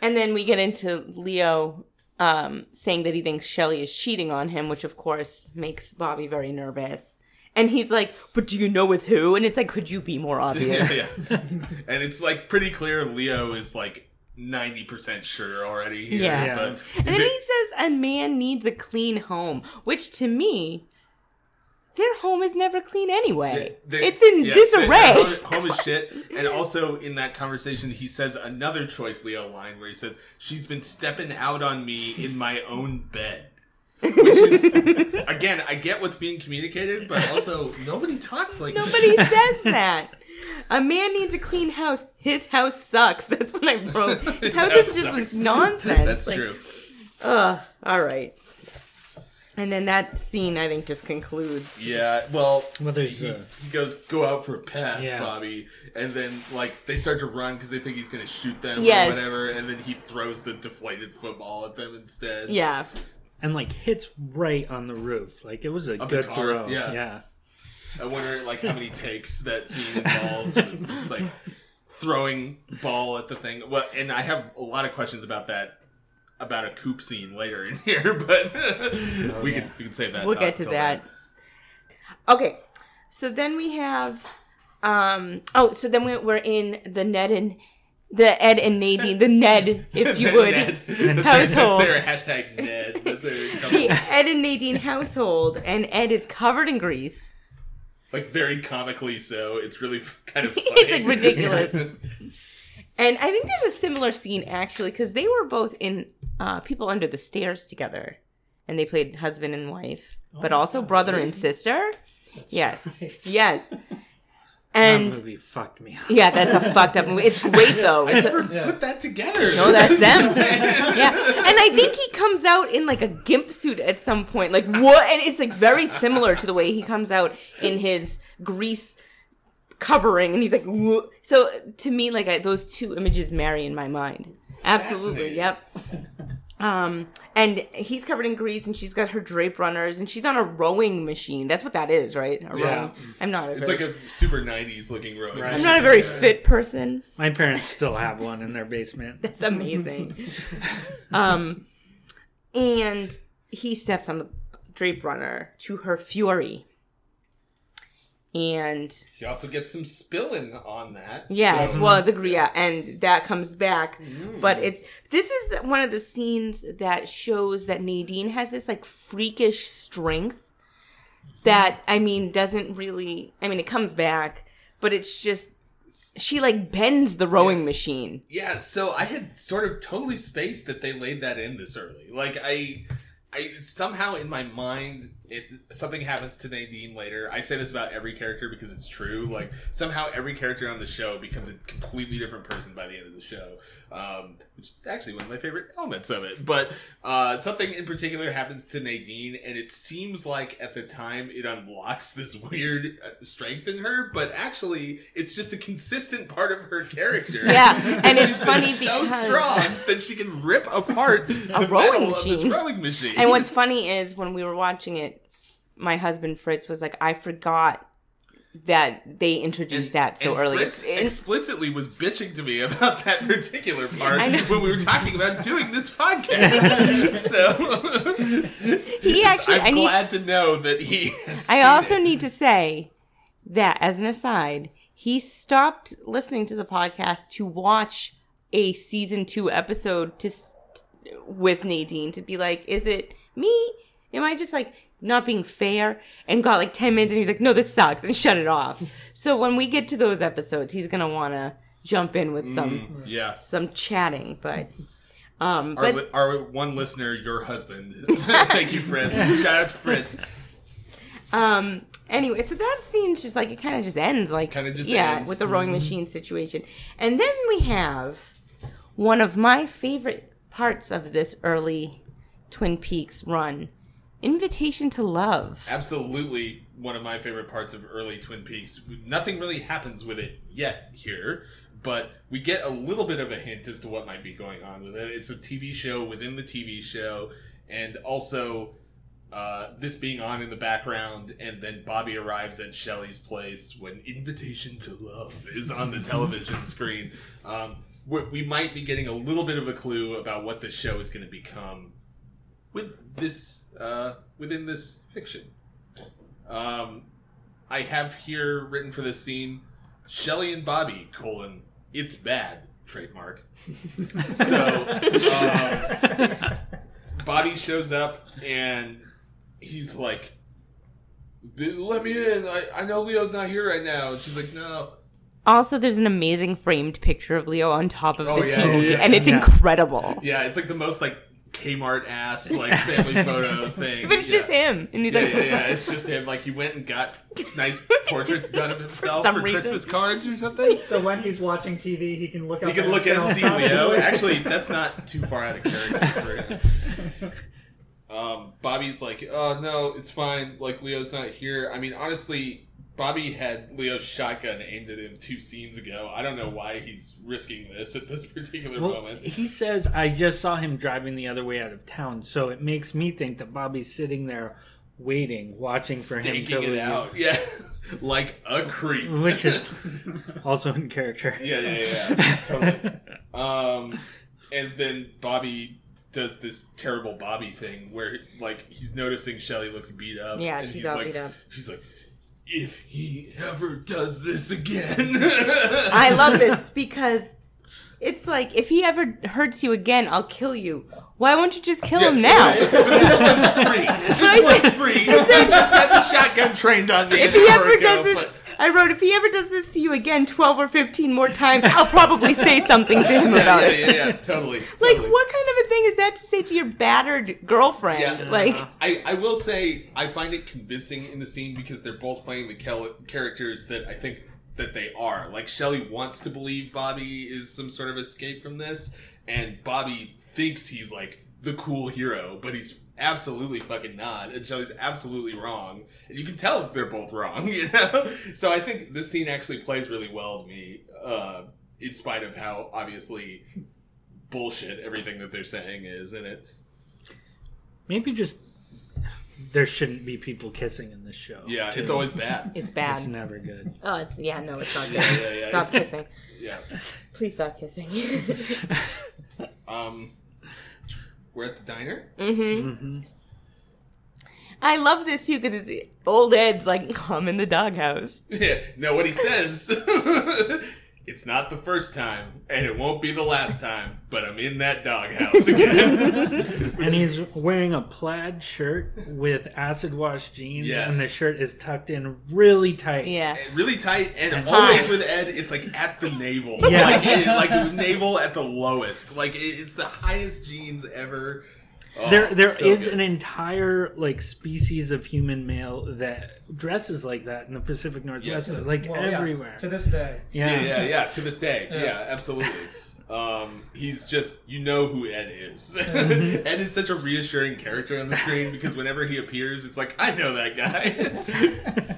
And then we get into Leo um, saying that he thinks Shelly is cheating on him, which of course makes Bobby very nervous. And he's like, "But do you know with who?" And it's like, "Could you be more obvious?" Yeah, yeah. and it's like pretty clear Leo is like ninety percent sure already here. Yeah. Yeah. But And then it- he says a man needs a clean home, which to me, their home is never clean anyway. the- it's in yes, disarray. the- the home is shit. And also in that conversation, he says another choice Leo line where he says, "She's been stepping out on me in my own bed." Which is again, I get what's being communicated, but also nobody talks like Nobody says that. A man needs a clean house. His house sucks. That's what I wrote. His, His house, house is just nonsense. That's Like, true. Ugh. All right. And then that scene, I think, just concludes. Yeah, well, Well, there's he, the- he goes, "Go out for a pass, Yeah. Bobby," and then like they start to run because they think he's gonna shoot them Yes. or whatever, and then he throws the deflated football at them instead. Yeah. And like hits right on the roof. Like it was a Of the good car, throw. yeah. yeah. I wonder like how many takes that scene involved, with just like throwing ball at the thing. Well, and I have a lot of questions about that. About a coop scene later in here, but we yeah. can we can save that. we'll uh, get to till that. then. Okay, so then we have, um, oh, so then we- we're in the Ned and the Ed and Nadine, the Ned, if you would, Ned. That's, household. that's their hashtag Ned. That's their the Ed and Nadine household, and Ed is covered in grease. like very comically so. It's really kind of funny. It's like ridiculous. And I think there's a similar scene actually because they were both in uh, People Under the Stairs together, and they played husband and wife, but also brother and sister. yes, right. yes. That And movie fucked me up. yeah, that's a fucked up movie. It's great though. I It's a- never Yeah. put that together. no, that's them. yeah, and I think he comes out in like a gimp suit at some point. Like what? And it's like very similar to the way he comes out in his grease covering, and he's like, "Whoa." so to me, like I, those two images marry in my mind. Absolutely, yep. Um, and he's covered in grease, and she's got her drape runners, and she's on a rowing machine. That's what that is, right? A Yes. rowing- I'm not. A It's very, like a super '90s looking rowing. Right. I'm not a very fit person. My parents still have one in their basement. That's amazing. um, and he steps on the drape runner to her fury, and He also gets some spilling on that. Yeah, so- well, the yeah, and that comes back, Mm. but it's this is one of the scenes that shows that Nadine has this like freakish strength that I mean doesn't really. I mean, it comes back, but it's just she like bends the rowing Yes. machine. Yeah, so I had sort of totally spaced that they laid that in this early. Like I I somehow in my mind it something happens to Nadine later. I say this about every character because it's true. Like somehow every character on the show becomes a completely different person by the end of the show, um, which is actually one of my favorite elements of it. But uh, something in particular happens to Nadine, and it seems like at the time it unlocks this weird uh, strength in her, but actually it's just a consistent part of her character. Yeah, and it's She's funny so because- strong that she can rip apart the rowing metal of this machine. rowing machine. And what's funny is when we were watching it, my husband Fritz was like, "I forgot that they introduced that so and early." Fritz It's- it's- explicitly was bitching to me about that particular part when we were talking about doing this podcast. so He actually- I'm I need- glad to know that he. I also it. need to say that, as an aside, he stopped listening to the podcast to watch a season two episode to with Nadine to be like, is it me? Am I just like not being fair? And got like ten minutes, and he's like, no, this sucks, and shut it off. So when we get to those episodes, he's gonna want to jump in with some Yeah. some chatting, but. Um, Our, but li- our one listener, your husband. Thank you, Fritz. Shout out to Fritz. Um. Anyway, so that scene's just like it kind of just ends, like Kinda just yeah, ends. with the rowing machine situation, and then we have one of my favorite parts of this early Twin Peaks run, "Invitation to Love." Absolutely one of my favorite parts of early Twin Peaks. Nothing really happens with it yet here, but we get a little bit of a hint as to what might be going on with it. It's a TV show within the TV show, and also uh, this being on in the background, and then Bobby arrives at Shelly's place when Invitation to Love is on the television screen. Um, we we might be getting a little bit of a clue about what the show is going to become with this uh, within this fiction. Um, I have here written for this scene: Shelly and Bobby colon it's bad trademark. so um, Bobby shows up and he's like, "Let me in. I, I know Leo's not here right now." And she's like, "No." Also, there's an amazing framed picture of Leo on top of Oh, the yeah, TV, yeah, yeah. and it's Yeah. incredible. Yeah, it's like the most like Kmart ass like family photo thing. But it's Yeah. just him, and he's Yeah, like, yeah, yeah. It's just him. Like he went and got nice portraits done of himself some for. Christmas cards or something. So when he's watching TV, he can look up. Can look at see Leo. Actually, that's not too far out of character for him. Um, Bobby's like, oh no, it's fine. Like Leo's not here. I mean, honestly, Bobby had Leo's shotgun aimed at him two scenes ago. I don't know why he's risking this at this particular Well, moment. he says, I just saw him driving the other way out of town, so it makes me think that Bobby's sitting there waiting, watching for him to Staking it leave. out, yeah, like a creep. Which is also in character. Yeah, yeah, yeah, totally. Um, and then Bobby does this terrible Bobby thing where, like, he's noticing Shelly looks beat up. Yeah, and she's he's all like, beat up. She's like, if he ever does this again, I love this because it's like if he ever hurts you again, I'll kill you. Why won't you just kill him now? this one's free. This one's free. just had the shotgun trained on me. If he ever ago, does this, I wrote, if he ever does this to you again 12 or 15 more times, I'll probably say something to him about yeah, it. yeah, yeah, totally. Like, totally. what kind of a thing is that to say to your battered girlfriend? Yeah. Like, I, I will say I find it convincing in the scene because they're both playing the kel- characters that I think that they are. Like Shelly wants to believe Bobby is some sort of escape from this, and Bobby thinks he's like the cool hero, but he's absolutely fucking not, and Shelly's absolutely wrong, and you can tell they're both wrong, you know. So I think this scene actually plays really well to me, uh, in spite of how obviously bullshit everything that they're saying is in it. Maybe just there shouldn't be people kissing in this show. Yeah, too. it's always bad. It's bad. It's never good. oh, it's yeah, no, it's not good. Yeah, yeah, yeah, Stop it's- kissing. Yeah. Please stop kissing. Um, we're at the diner. hmm I love this too because it's old Ed's like, I'm in the doghouse. Yeah. No, what he says. it's not the first time, and it won't be the last time. But I'm in that doghouse again. And he's wearing a plaid shirt with acid wash jeans, Yes. and the shirt is tucked in really tight. Yeah. And really tight, and And always high. with Ed, it's like at the navel. Yeah. Like, it- like navel at the lowest. Like it- it's the highest jeans ever. Oh, There, there is so good. an entire like species of human male that dresses like that in the Pacific Northwest, Yes. like Well, yeah, everywhere. to this day. Yeah. Yeah, yeah, yeah. To this day, Yeah. yeah, absolutely. Um, he's just you know who Ed is. Mm-hmm. Ed is such a reassuring character on the screen because whenever he appears, it's like I know that guy.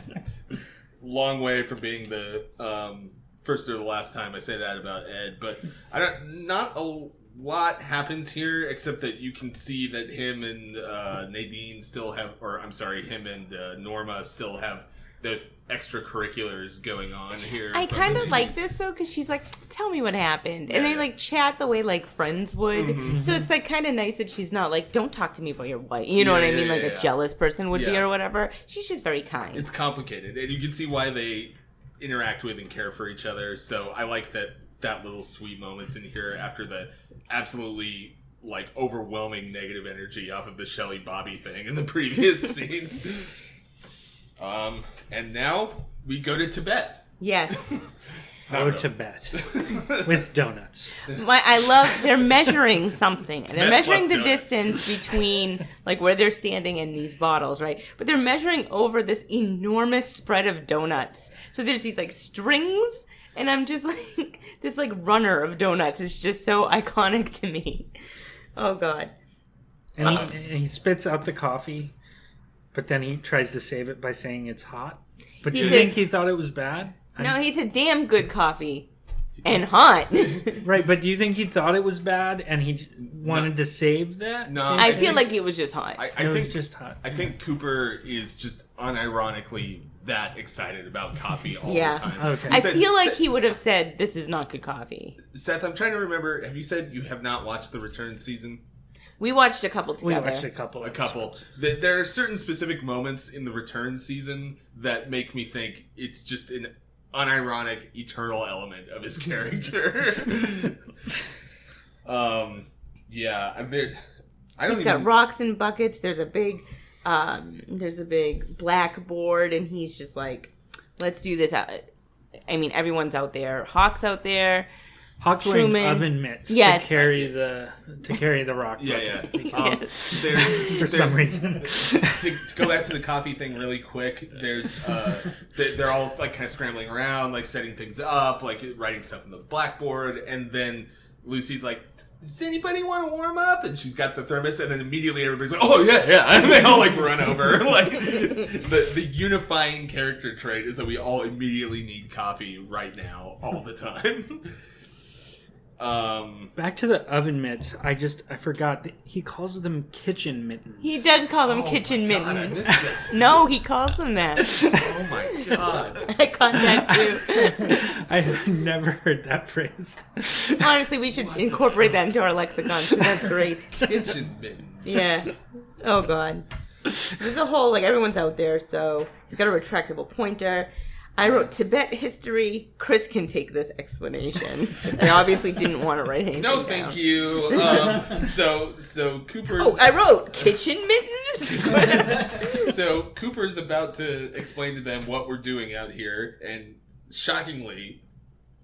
Long way from being the um, first or the last time I say that about Ed, but I don't. Not a lot happens here except that you can see that him and uh, Nadine still have, or I'm sorry, him and uh, Norma still have. The extracurriculars going on here. I kind of like this though because she's like, "Tell me what happened," and they like chat the way like friends would. Mm-hmm. So it's like kind of nice that she's not like, "Don't talk to me about your wife." You know Yeah, what I yeah, mean? Like yeah, a jealous person would be or whatever. She's just very kind. it's complicated and you can see why they interact with and care for each other so i like that that little sweet moments in here after the absolutely like overwhelming negative energy off of the shelly bobby thing in the previous scene um and now we go to tibet yes, Go to bed with donuts. my I love. They're measuring something. They're Tibet measuring the donuts. distance between like where they're standing and these bottles, right? But they're measuring over this enormous spread of donuts. So there's these like strings. And I'm just like this like runner of donuts is just so iconic to me. Oh god. And he, Um, and he spits out the coffee, but then he tries to save it by saying it's hot. But He you says- think he thought it was bad? No, he's a damn good coffee and hot. Right, but do you think he thought it was bad and he j- wanted to save that? No, Save I feel like it was just hot. i, it I was think just hot. i think cooper is just unironically that excited about coffee all Yeah. the time Okay. I said- feel like said- he would have said, "This is not good coffee." seth i'm trying to remember have you said you have not watched the return season We watched a couple together. We watched a couple. a couple. There are certain specific moments in the return season that make me think it's just an unironic eternal element of his character. um, yeah, I mean, I don't He's even. got rocks and buckets. There's a big, um, there's a big blackboard, and he's just like, "Let's do this." Out. I mean, everyone's out there. Hawk's out there. Hawk's wearing oven mitts Yes. to carry the to carry the rock. yeah, yeah. Um, there's For there's, some reason, to, to go back to the coffee thing really quick, there's uh, they, they're all like kind of scrambling around, like setting things up, like writing stuff on the blackboard, and then Lucy's like. Does anybody want to warm up? And she's got the thermos, and then immediately everybody's like, "Oh yeah, yeah!" And they all like run over. like the the unifying character trait is that we all immediately need coffee right now, all the time. um, back to the oven mitts. I just I forgot that he calls them kitchen mittens. He does call them oh kitchen my God, I mittens. missed it. No, he calls them that. Oh my god! I caught that too. I have never heard that phrase. Honestly, we should incorporate that into our lexicon. 'cause That's great. Kitchen mittens. Yeah. Oh god. There's a whole like everyone's out there, so he's got a retractable pointer. I wrote Tibet history. Chris can take this explanation. I obviously didn't want to write anything. No, down. thank you. Um, so, so Cooper's Oh, I wrote kitchen mittens. so Cooper's about to explain to them what we're doing out here, and shockingly,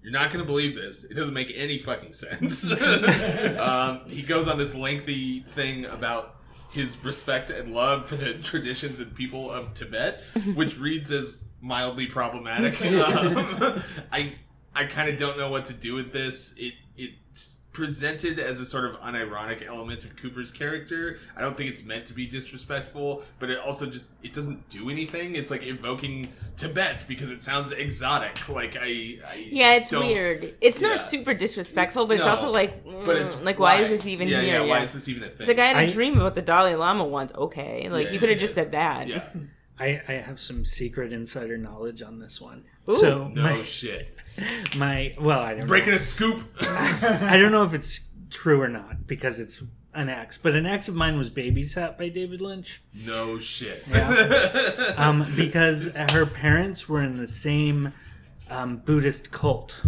you're not going to believe this. It doesn't make any fucking sense. um, he goes on this lengthy thing about his respect and love for the traditions and people of Tibet, which reads as mildly problematic. Um, I I kind of don't know what to do with this. It it's presented as a sort of unironic element of Cooper's character. I don't think it's meant to be disrespectful, but it also just it doesn't do anything. It's like evoking Tibet because it sounds exotic. Like I, I Yeah, it's don't- weird. It's not super disrespectful, but it's also like, But it's mm, like, why, is this even yeah, here? Yeah, why is this even a thing? It's like I had a I- dream about the Dalai Lama once. Okay, like Yeah, you could have yeah, just said that. yeah. I, I have some secret insider knowledge on this one. Ooh. so No my shit. my well, I don't Breaking know. a scoop. I don't know if it's true or not because it's an ex, but an ex of mine was babysat by David Lynch. no shit. um, because her parents were in the same um, Buddhist cult,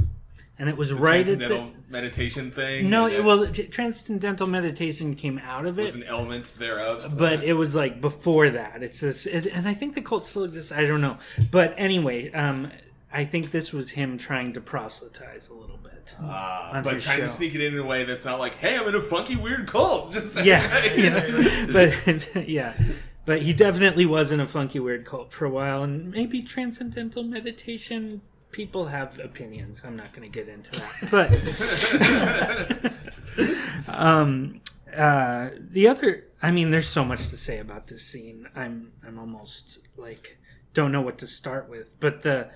and it was right at the Transcendental meditation thing. no. that Well, t- transcendental meditation came out of it. was an element thereof. but it was like before that. It's this, it, and I think the cult still exists. I don't know, but anyway, um, I think this was him trying to proselytize a little bit. Ah, on but trying show. to sneak it in in a way that's not like, hey, I'm in a funky weird cult. Just yeah, yeah. but yeah, but he definitely was in a funky weird cult for a while, and maybe transcendental meditation. People have opinions. I'm not going to get into that, but um, uh, the other. I mean, there's so much to say about this scene. I'm I'm almost like don't know what to start with, but the.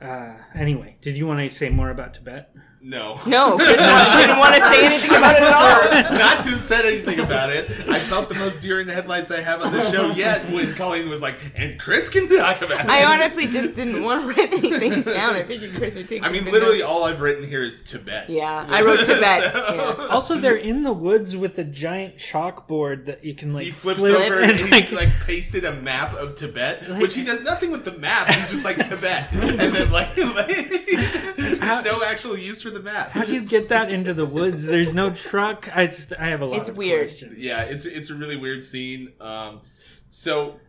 Uh, anyway, did you want to say more about Tibet? No. No, Chris didn't want to say anything about it at all. Not to have said anything about it. I felt the most deer in the headlights I have on the show yet when Colleen was like, and Chris can talk about it. I honestly just didn't want to write anything down. I figured Chris would take. I mean, literally notes. all I've written here is Tibet. Yeah, I wrote Tibet. So- Yeah. Also, they're in the woods with a giant chalkboard that you can like He flips flip over and, and he's like, like pasted a map of Tibet, which he does nothing with the map. He's just like Tibet, and then like, there's no actual use for the map. How do you get that into the woods? There's no truck. I just I have a lot. It's of weird. questions. Yeah, it's it's a really weird scene. Um, so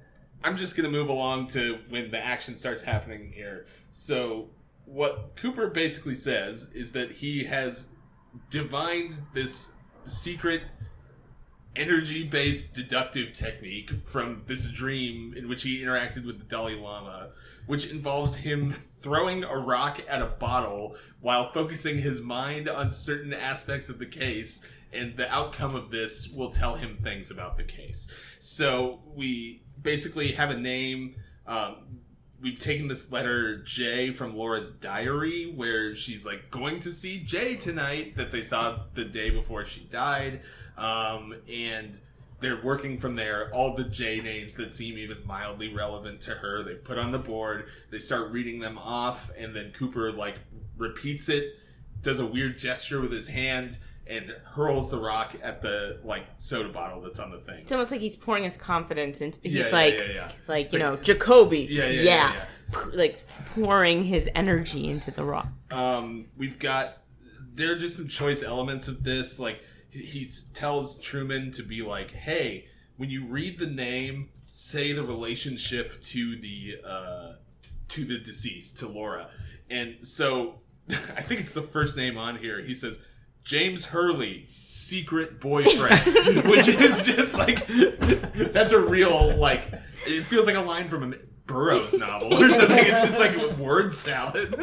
I'm just gonna move along to when the action starts happening here. So what Cooper basically says is that he has divined this secret energy based deductive technique from this dream in which he interacted with the Dalai Lama, which involves him throwing a rock at a bottle while focusing his mind on certain aspects of the case. And the outcome of this will tell him things about the case. So we basically have a name. Um, we've taken this letter J from Laura's diary, where she's like going to see Jay tonight that they saw the day before she died, um, and they're working from there. All the J names that seem even mildly relevant to her, they've put on the board. They start reading them off, and then Cooper like repeats it, does a weird gesture with his hand. And hurls the rock at the like soda bottle that's on the thing. It's almost like he's pouring his confidence into. He's Yeah, yeah, like, yeah, like It's you like- know, Jacoby. Yeah, yeah, yeah, yeah. P- Like pouring his energy into the rock. um, we've got there are just some choice elements of this like he tells truman to be like hey when you read the name say the relationship to the uh to the deceased to laura. And so i think it's the first name on here. He says james hurley secret boyfriend which is just like that's a real like it feels like a line from a burroughs novel or something it's just like word salad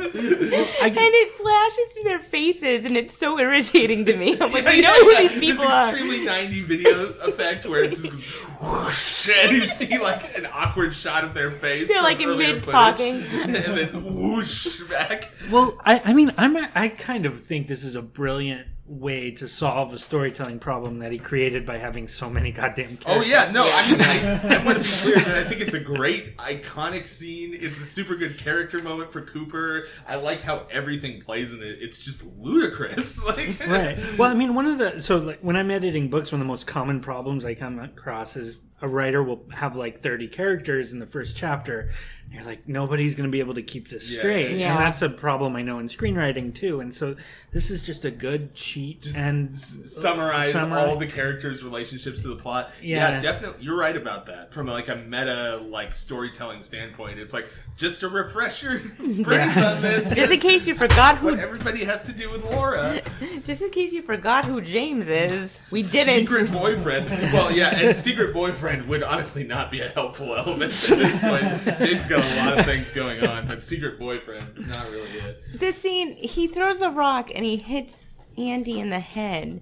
and it flashes through their faces, and it's so irritating to me. I'm like, we know who these people this are. extremely 90 video effect where it just goes whoosh, and you see like an awkward shot of their face. They're like in earlier mid talking. and then whoosh back. Well, I, I mean, I'm I kind of think this is a brilliant way to solve a storytelling problem that he created by having so many goddamn characters. Oh yeah, no, I mean, I, I want to be clear that I think it's a great, iconic scene. It's a super good character moment for Cooper. I like how everything plays in it. It's just ludicrous. Like, right. Well, I mean, one of the so like when I'm editing books, one of the most common problems I come across is a writer will have like 30 characters in the first chapter. And you're like, nobody's going to be able to keep this Yeah, straight, yeah. and that's a problem I know in screenwriting too. And so this is just a good cheat just and s- summarize summarize- all the characters' relationships to the plot. Yeah. Yeah. definitely. You're right about that. From like a meta like storytelling standpoint, it's like just to refresh your brains on this. Just in case you forgot who, what everybody has to do with Laura. just in case you forgot who James is, we didn't. Secret boyfriend. Well, yeah, and secret boyfriend would honestly not be a helpful element at this point. James got a lot of things going on, but secret boyfriend, not really it. This scene, he throws a rock and he hits Andy in the head.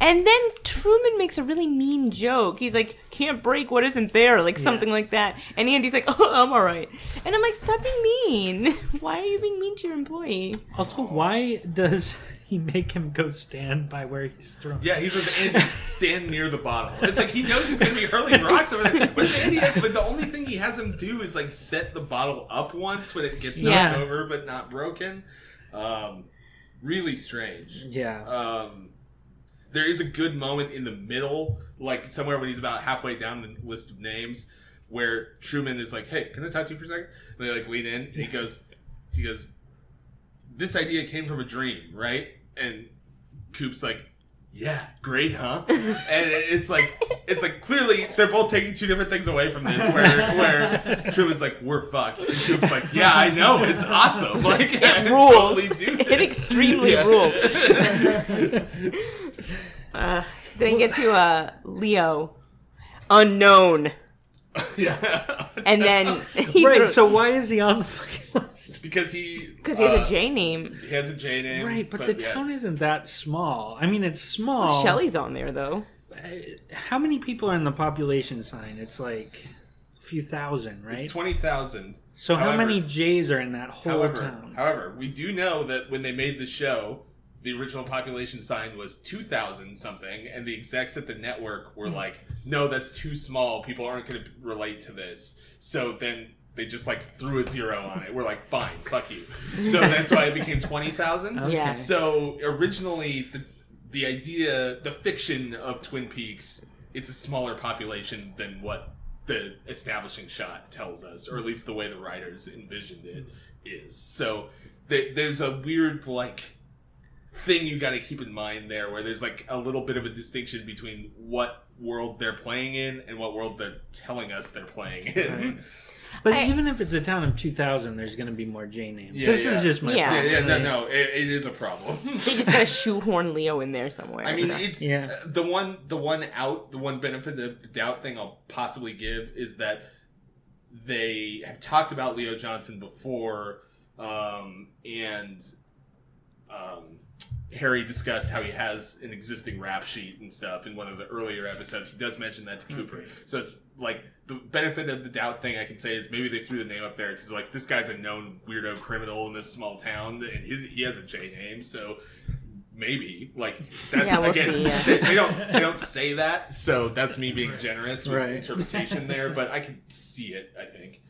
And then Truman makes a really mean joke. He's like, "Can't break what isn't there," like something like that. And Andy's like, "Oh, I'm all right." And I'm like, "Stop being mean. Why are you being mean to your employee?" Also, why does he make him go stand by where he's thrown? Yeah, he says, Andy, stand near the bottle. It's like he knows he's going to be hurling rocks over there. But Andy, but the only thing he has him do is like set the bottle up once when it gets knocked Yeah. over but not broken. Um, really strange. Yeah. Um, there is a good moment in the middle, like somewhere when he's about halfway down the list of names, where Truman is like, "Hey, can I talk to you for a second? And they like lean in, and he goes, he goes, "This idea came from a dream, right?" And Coop's like, "Yeah, great, huh?" and it's like, it's like clearly they're both taking two different things away from this. Where where Truman's like, "We're fucked," and Coop's like, "Yeah, I know, it's awesome. Like, it rules. totally do this. It extremely Yeah. rules. uh, then you get to uh, Leo, unknown, yeah. and then he right. So why is he on the fucking list? because he because he has uh, a J name. He has a J name. Right, but, the yeah. town isn't that small. I mean, it's small. Shelly's on there though. How many people are in the population sign? It's like a few thousand, right? It's twenty thousand. so how many J's are in that whole However, town? however, we do know that when they made the show, the original population sign was two thousand something, and the execs at the network were hmm. like, "No, that's too small. People aren't going to relate to this." So then they just like threw a zero on it. We're like, "Fine, fuck you." So that's why it became twenty thousand. Okay. Yeah. So originally, the the idea, the fiction of Twin Peaks, it's a smaller population than what the establishing shot tells us, or at least the way the writers envisioned it is. So th- there's a weird like thing you got to keep in mind there, where there's like a little bit of a distinction between what world they're playing in and what world they're telling us they're playing in. But I- even if it's a town of two thousand, there's going to be more J names. Yeah, this yeah. is just my Yeah. yeah, problem, yeah, no, no, it, it is a problem. They just gotta shoehorn Leo in there somewhere. I mean, so. it's Yeah. uh, the one the one out the one benefit of the doubt thing I'll possibly give is that they have talked about Leo Johnson before, um, and um, Harry discussed how he has an existing rap sheet and stuff in one of the earlier episodes. He does mention that to Cooper, mm-hmm. so it's like the benefit of the doubt thing I can say is maybe they threw the name up there because like this guy's a known weirdo criminal in this small town and his, he has a J name, so maybe like that's Yeah, we'll again see, yeah. they, they don't they don't say that so that's me being generous with Right. interpretation there but i can see it i think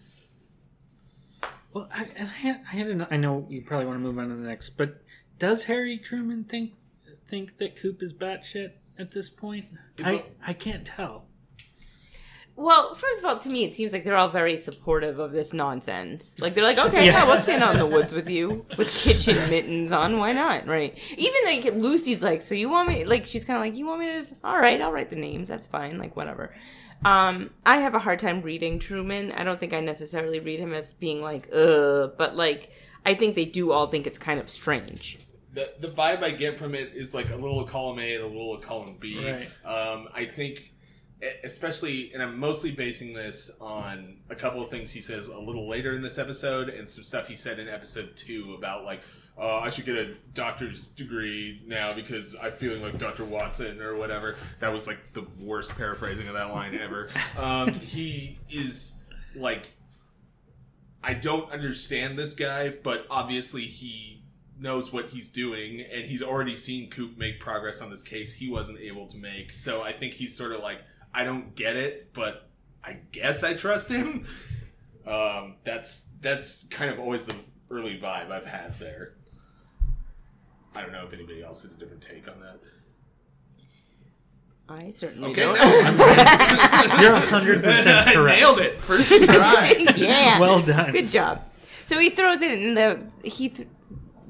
Well, I, I, had, I had an, I know you probably want to move on to the next, but does Harry Truman think think that Coop is batshit at this point? It's I a- I can't tell. well, first of all, to me, it seems like they're all very supportive of this nonsense. Like they're like, okay, Yeah. yeah, we'll stand out in the woods with you with kitchen mittens on. Why not? Right? Even like Lucy's like, so you want me? Like she's kind of like, you want me to just? All right, I'll write the names. That's fine. Like whatever. Um, I have a hard time reading Truman. I don't think I necessarily read him as being like, uh, but like, I think they do all think it's kind of strange. The, the vibe i get from it is like a little of column a and a little of column b Right. um, i think especially and i'm mostly basing this on a couple of things he says a little later in this episode and some stuff he said in episode two about like uh, I should get a doctor's degree now because I'm feeling like Dr. Watson or whatever. That was like the worst paraphrasing of that line ever. Um, he is like I don't understand this guy, but obviously he knows what he's doing, and he's already seen Coop make progress on this case he wasn't able to make. So I think he's sort of like, I don't get it, but I guess I trust him. Um, that's that's kind of always the early vibe I've had there. I don't know if anybody else has a different take on that. I certainly Okay, don't. no, You're hundred percent I correct. nailed it first try. yeah. Well done. Good job. So he throws it in the he th-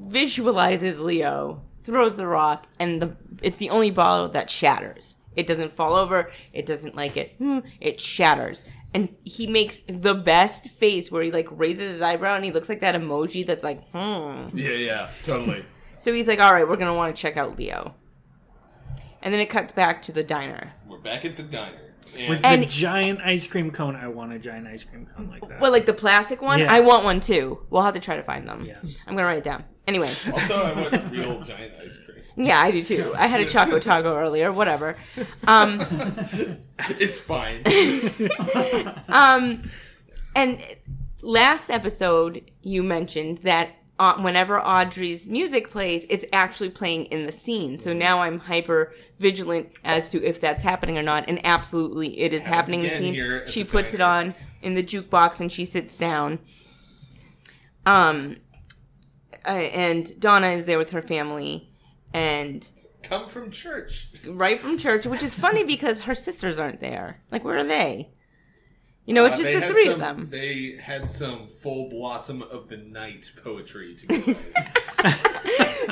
visualizes Leo, throws the rock, and the it's the only bottle that shatters. It doesn't fall over. It doesn't like it. hmm, It shatters, and he makes the best face where he like raises his eyebrow and he looks like that emoji that's like hmm. yeah, yeah, totally. So he's like, all right, we're gonna want to check out Leo, and then it cuts back to the diner. We're back at the diner. And With And- the giant ice cream cone, I want a giant ice cream cone like that. Well, like the plastic one, Yeah. I want one too. We'll have to try to find them. Yes. I'm gonna write it down. Anyway. also, I want real giant ice cream. Yeah, I do too. I had a Choco Taco earlier, whatever. Um, It's fine. um, and last episode, you mentioned that uh, whenever Audrey's music plays, it's actually playing in the scene. So now I'm hyper vigilant as to if that's happening or not. And absolutely, it is happening in the scene. She the puts it on in the jukebox and she sits down. Um, uh, and Donna is there with her family. And Come from church. right from church, which is funny because her sisters aren't there. Like, where are they? You know, it's Uh, just the three some- of them. They had some full blossom of the night poetry to go.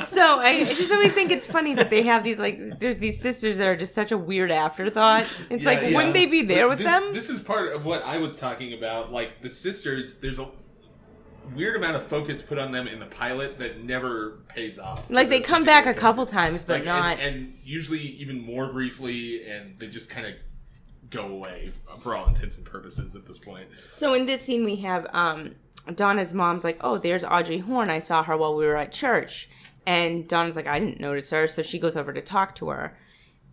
So I, I just always think it's funny that they have these like there's these sisters that are just such a weird afterthought. It's Yeah, like yeah. wouldn't they be there But with thi- them? This is part of what I was talking about. Like the sisters, there's a weird amount of focus put on them in the pilot that never pays off. like they come back a couple times, but Like, not. and, and usually even more briefly, and they just kind of go away for all intents and purposes at this point. so in this scene we have um Donna's mom's like, "Oh, there's Audrey Horne. I saw her while we were at church." And Donna's like, "I didn't notice her." So she goes over to talk to her.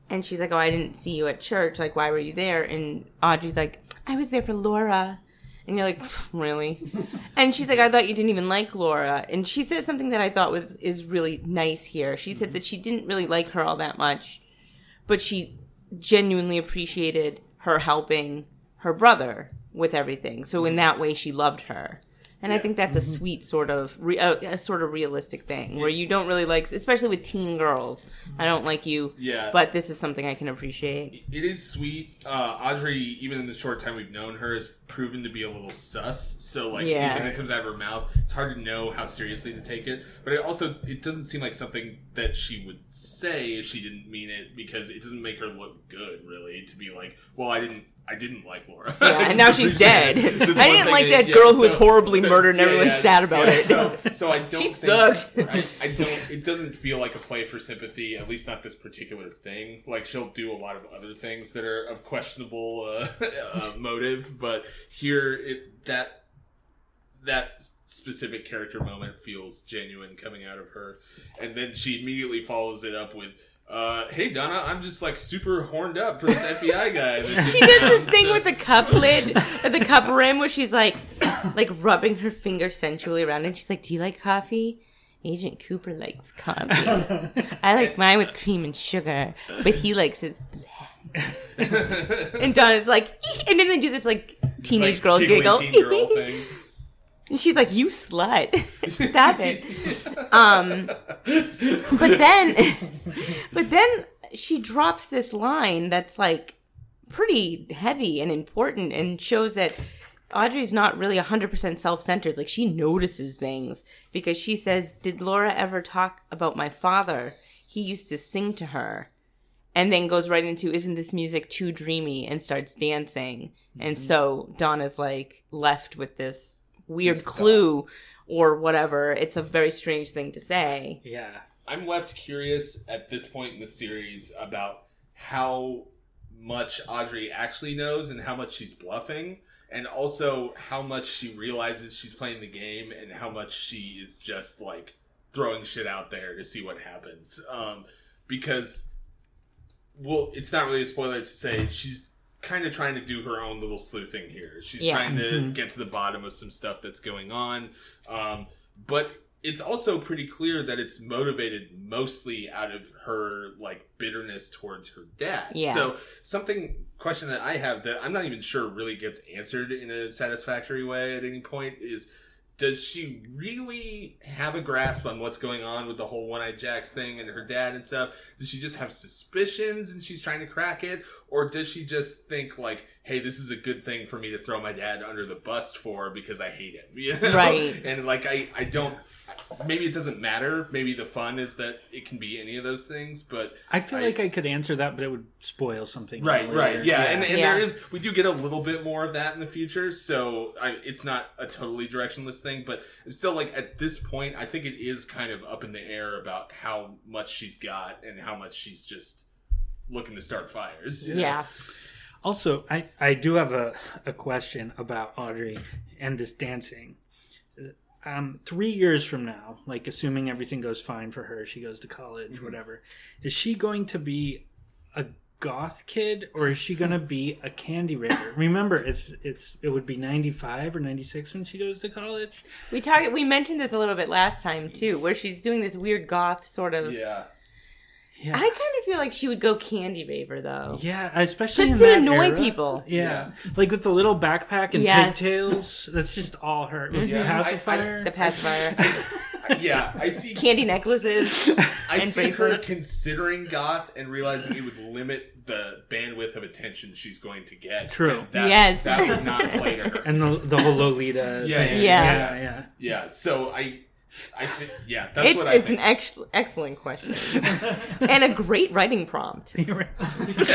And she's like, "Oh, I didn't see you at church. Like, why were you there?" And Audrey's like, "I was there for Laura." And you're like, "Really?" and she's like, "I thought you didn't even like Laura." And she says something that I thought was is really nice here. She said that she didn't really like her all that much, but she genuinely appreciated her helping her brother with everything. So in mm-hmm. that way, she loved her. And I think that's a mm-hmm. sweet sort of re- a, a sort of realistic thing where you don't really like, especially with teen girls. I don't like you, Yeah. but this is something I can appreciate. It is sweet. Uh, Audrey, even in the short time we've known her, has proven to be a little sus. So like Yeah. anything that comes out of her mouth, it's hard to know how seriously to take it. But it also it doesn't seem like something that she would say if she didn't mean it because it doesn't make her look good, really. To be like, well, I didn't. I didn't like Laura. Yeah, and now she's dead. I didn't like that- yeah, girl who was horribly so- murdered and yeah, everyone's sad about it. So, so I don't. She sucked. I, I don't. It doesn't feel like a play for sympathy. At least not this particular thing. Like she'll do a lot of other things that are of questionable uh, uh, motive, but here it that that specific character moment feels genuine coming out of her, and then she immediately follows it up with. Uh, hey Donna, I'm just like super horned up for this FBI guy. She in does town, this thing so- with the cup lid, or the cup rim, where she's like, like rubbing her finger sensually around, and she's like, "Do you like coffee?" Agent Cooper likes coffee. I like mine with cream and sugar, but he likes his black. And Donna's like, "Eek," and then they do this like teenage like, girl giggle, girl and she's like, "You slut, stop it." Um, but then, but then she drops this line that's like pretty heavy and important, and shows that Audrey's not really hundred percent self-centered. Like she notices things because she says, "Did Laura ever talk about my father? He used to sing to her." And then goes right into isn't this music too dreamy and starts dancing and Mm-hmm. so donna's like left with this weird This clue or whatever it's a very strange thing to say Yeah. I'm left curious at this point in the series about how much Audrey actually knows and how much she's bluffing, and also how much she realizes she's playing the game and how much she is just like throwing shit out there to see what happens. Um, because, well, it's not really a spoiler to say she's kind of trying to do her own little sleuthing here. She's Yeah. trying to get to the bottom of some stuff that's going on. Um, but it's also pretty clear that it's motivated mostly out of her like bitterness towards her dad. Yeah. So something question that I have that I'm not even sure really gets answered in a satisfactory way at any point is does she really have a grasp on what's going on with the whole one-eyed jacks thing and her dad and stuff does she just have suspicions and she's trying to crack it or does she just think like hey this is a good thing for me to throw my dad under the bus for because i hate him you know? Right. and like i i don't maybe it doesn't matter maybe the fun is that it can be any of those things but I feel I- like I could answer that, but it would spoil something. Right, later. right, yeah, and, and Yeah. there is we do get a little bit more of that in the future, so I, it's not a totally directionless thing, but I'm still like at this point, I think it is kind of up in the air about how much she's got and how much she's just looking to start fires. you know? yeah Also, I, I do have a, a question about Audrey and this dancing. Um, three years from now, like assuming everything goes fine for her, she goes to college, Mm-hmm. whatever, is she going to be a goth kid or is she going to be a candy raver? Remember, it's it's it would be ninety five or ninety six when she goes to college. We talked. We mentioned this a little bit last time too, where she's doing this weird goth sort of. Yeah. Yeah, I kind of feel like she would go candy raver though. yeah, especially Just in to that annoy era. people. Yeah. like with the little backpack and Yes. pigtails. That's just all her. With the mm-hmm. Yeah. pacifier. The pacifier, Yeah, I see. candy necklaces. I and see her considering goth and realizing it would limit the bandwidth of attention she's going to get. True. And That, Yes. that would not play to her. and the the whole Lolita. Yeah, thing. yeah, yeah, yeah. Yeah. So I, I think. Yeah, that's It's what I it's an ex- excellent question and a great writing prompt. Yeah,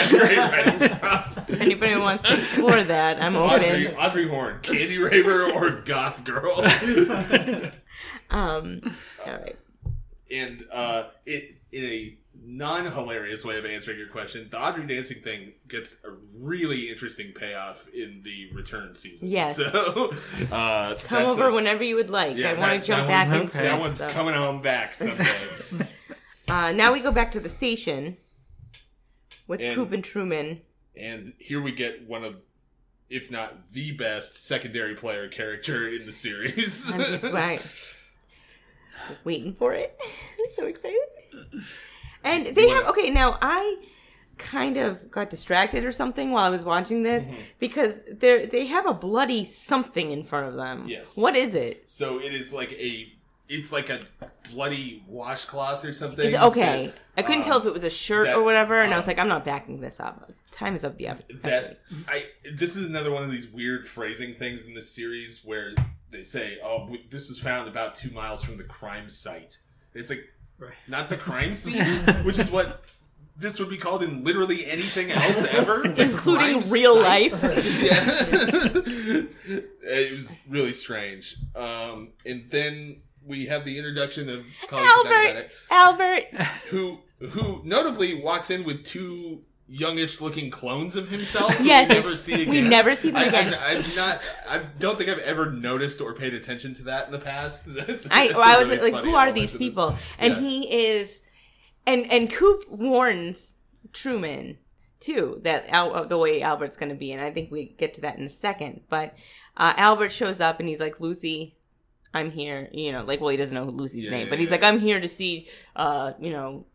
great writing prompt. If anybody wants to explore that, I'm Audrey, open. Audrey Horne, Candy Raver or Goth Girl, Um, all right. and uh, it in a non-hilarious way of answering your question, the Audrey dancing thing gets a really interesting payoff in the return season. Yes. So uh, Come over a- whenever you would like. Yeah, I want to jump back one's- into that it, one's so. coming home back someday. Uh, now we go back to the station with And- Coop and Truman. and here we get one of, if not the best secondary player character in the series. I'm just like waiting for it. I'm so excited. And they have okay. Now I kind of got distracted or something while I was watching this Mm-hmm. because they they have a bloody something in front of them. Yes. What is it? so it is like a, it's like a bloody washcloth or something. It's okay. that, I couldn't um, tell if it was a shirt that, or whatever, and I was um, like, I'm not backing this up. Time is of the episode. that I this is another one of these weird phrasing things in this series where they say, "Oh, this was found about two miles from the crime site." It's like Right. not the crime scene, which is what this would be called in literally anything else ever, Including real site. life. yeah, it was really strange. Um, and then we have the introduction of College Albert, Albert. who who notably walks in with two youngish looking clones of himself. Yes, we never see again. we never see them again. I, I'm not. I don't think I've ever noticed or paid attention to that in the past. I, a I was really like, who are these people? And Yeah. he is, and and Coop warns Truman too that Al, the way Albert's going to be, and I think we get to that in a second. But uh, Albert shows up and he's like, Lucy, I'm here. You know, like, well, he doesn't know Lucy's Yeah, name, yeah, but he's yeah. like, I'm here to see, uh, you know.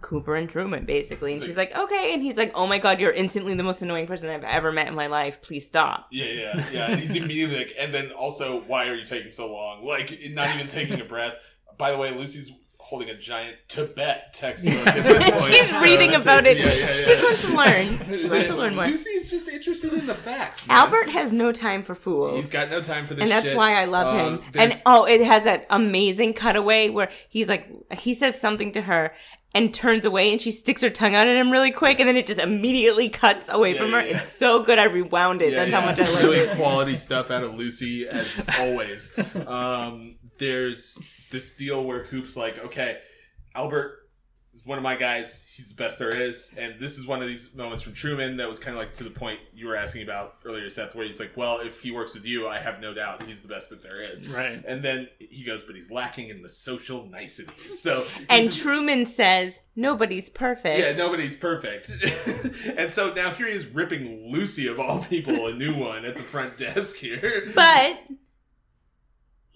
Cooper and Truman, basically, and It's she's like, "Okay," and he's like, "Oh my god, you're instantly the most annoying person I've ever met in my life. Please stop." Yeah, yeah, yeah. And he's immediately like, and then also, why are you taking so long? Like, not even taking a breath. By the way, Lucy's holding a giant Tibet textbook. At this point, She's so reading about it. Yeah, yeah, She just wants to learn. She wants to learn more. Lucy's just interested in the facts. man. Albert has no time for fools. He's got no time for this and that's shit. why I love Um, him. And oh, it has that amazing cutaway where he's like, he says something to her and turns away, and she sticks her tongue out at him really quick, and then it just immediately cuts away Yeah, from yeah, her. yeah. It's so good. I rewound it. That's how much I love really it. quality stuff out of Lucy as always. Um, there's this deal where Coop's like, okay, Albert is one of my guys. He's the best there is, and this is one of these moments from Truman that was kind of like to the point you were asking about earlier, Seth, where he's like, well, if he works with you, I have no doubt he's the best that there is. Right. And then he goes, but he's lacking in the social niceties. So And is- Truman says, nobody's perfect. yeah, nobody's perfect. and so now here he is ripping Lucy, of all people, a new one at the front desk here. But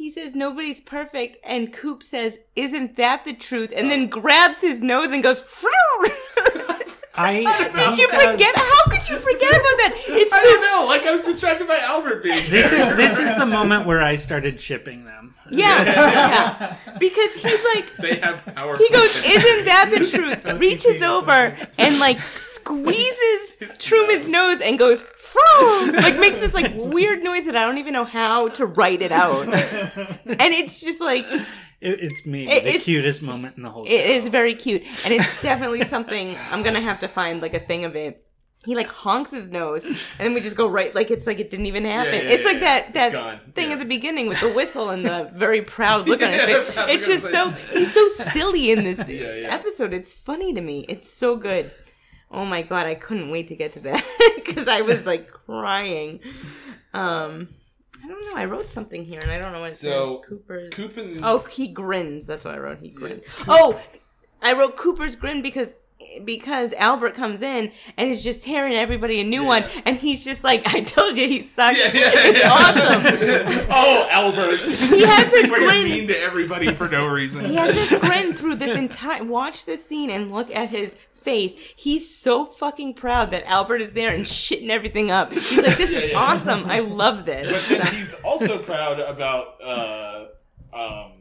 he says nobody's perfect, and Coop says, "Isn't that the truth?" And then grabs his nose and goes, "Frown." I Did you forget? How could you forget about that? It's I don't know. Like I was distracted by Albert being This there. is this is the moment where I started shipping them. yeah, yeah, because he's like, They have power. he goes, "Isn't that the truth?" Reaches over and like squeezes Truman's nose. nose and goes, "Frown!" Like makes this like weird noise that I don't even know how to write it out, and it's just like. It, it's maybe It- the it's- cutest moment in the whole show. It is very cute, and it's definitely something I'm gonna have to find like a thing of it. He like honks his nose, and then we just go right like it's like it didn't even happen. yeah, it's yeah, like yeah. that that thing Yeah. at the beginning with the whistle and the very proud look on his face. It's just so he's so silly in this Yeah, yeah. episode. It's funny to me. It's so good. Oh my god, I couldn't wait to get to that because I was like crying. Um, I don't know. I wrote something here and I don't know what it So, says. Cooper's. Coop and Oh, he grins. That's what I wrote. He grins. Oh, I wrote Cooper's grin because because Albert comes in and is just tearing everybody a new one, and he's just like, "I told you he sucks." Yeah, yeah, it's yeah. awesome. oh, Albert. He has his grin. mean to everybody for no reason. He has this grin through this entire. Watch this scene and look at his face. He's so fucking proud that Albert is there and shitting everything up. He's like, "This is yeah. awesome. I love this." But then he's also proud about. Uh, um,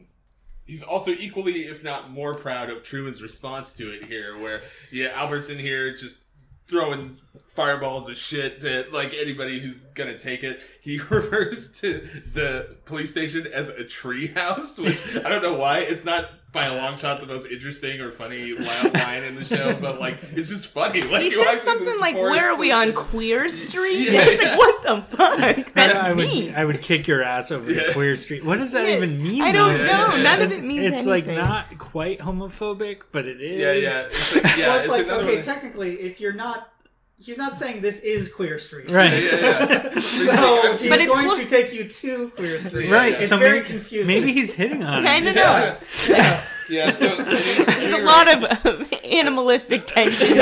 he's also equally, if not more, proud of Truman's response to it here, where yeah, Albert's in here just throwing fireballs of shit that like anybody who's gonna take it. He refers to the police station as a tree house, which I don't know why. It's not by a long shot the most interesting or funny line in the show, but like it's just funny. Like He walks said something like, "Where are we on Queer Street?" Yeah, it's yeah. like, "What the fuck? That's I would mean." I would kick your ass over Yeah. Queer Street. What does that Yeah, even mean? I don't though? know. None of It's, it means it's like not quite homophobic, but it is. Yeah, yeah, it's like, yeah. well, it's it's like okay, one. technically, if you're not, he's not saying this is Queer Street, Right. Yeah, yeah, yeah. so he's But it's going clo- to take you to Queer Street. Yeah, Right. yeah. It's so very maybe, confusing. Maybe he's hitting on I it. don't Yeah. know. Yeah, so There's a lot of um, animalistic tension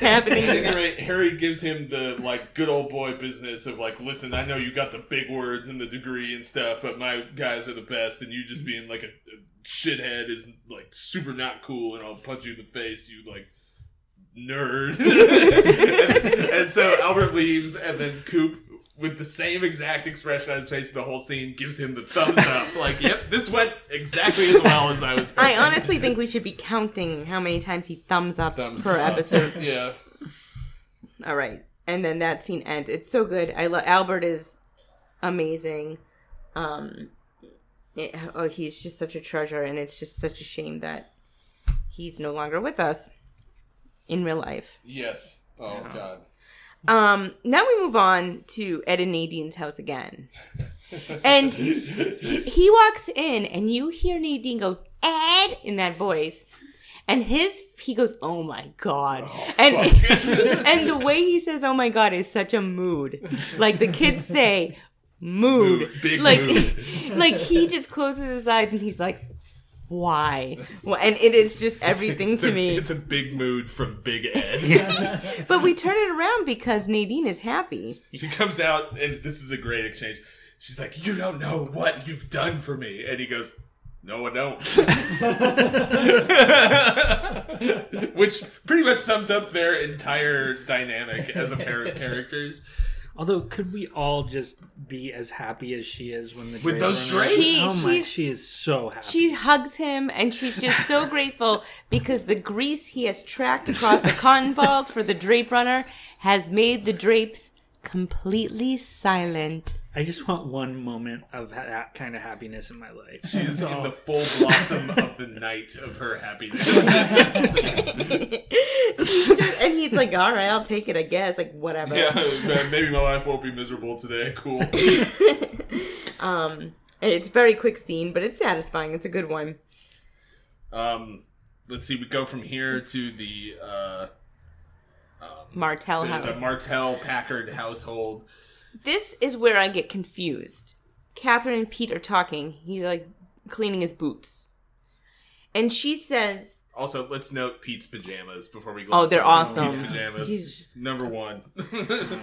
happening. At any rate, Harry gives him the like good old boy business of like, listen, I know you got the big words and the degree and stuff, but my guys are the best, and you just being like a, a shithead is like super not cool, and I'll punch you in the face, you like nerd. and, and so Albert leaves, and then Coop. With the same exact expression on his face the whole scene, gives him the thumbs up. Like, yep, this went exactly as well as I was. I honestly think we should be counting how many times he thumbs up Thumbs per up. episode. Yeah. All right, and then that scene ends. It's so good. I love Albert is amazing. Um, it- oh, he's just such a treasure, and it's just such a shame that he's no longer with us in real life. Yes. Oh God. Um, now we move on to Ed and Nadine's house again. And he walks in and you hear Nadine go, Ed in that voice. And his he goes, Oh my god. and and the way he says, Oh my god, is such a mood. Like the kids say, mood. Mood, like mood. like he just closes his eyes and he's like, Why? And it is just everything It's to me. It's a big mood from Big Ed. But we turn it around because Nadine is happy. she comes out, and this is a great exchange. She's like, "You don't know what you've done for me," and he goes, "No, I don't." Which pretty much sums up their entire dynamic as a pair of characters. Although, could we all just be as happy as she is when the With drapes those run drapes? She- oh my, she is so happy. She hugs him and she's just so grateful because the grease he has tracked across the cotton balls for the drape runner has made the drapes completely silent. I just want one moment of ha- that kind of happiness in my life. She's in the full blossom of the night of her happiness. He's like, all right, I'll take it, I guess. Like, whatever. yeah, maybe my life won't be miserable today. Cool. Um, it's a very quick scene, but it's satisfying. It's a good one. Um, let's see. We go from here to the uh, Martell the, House. the Martell Packard household. this is where I get confused. Catherine and Pete are talking. He's like cleaning his boots. And she says, Also, let's note Pete's pajamas before we go. Oh, they're awesome. Pete's pajamas, He's just- number one.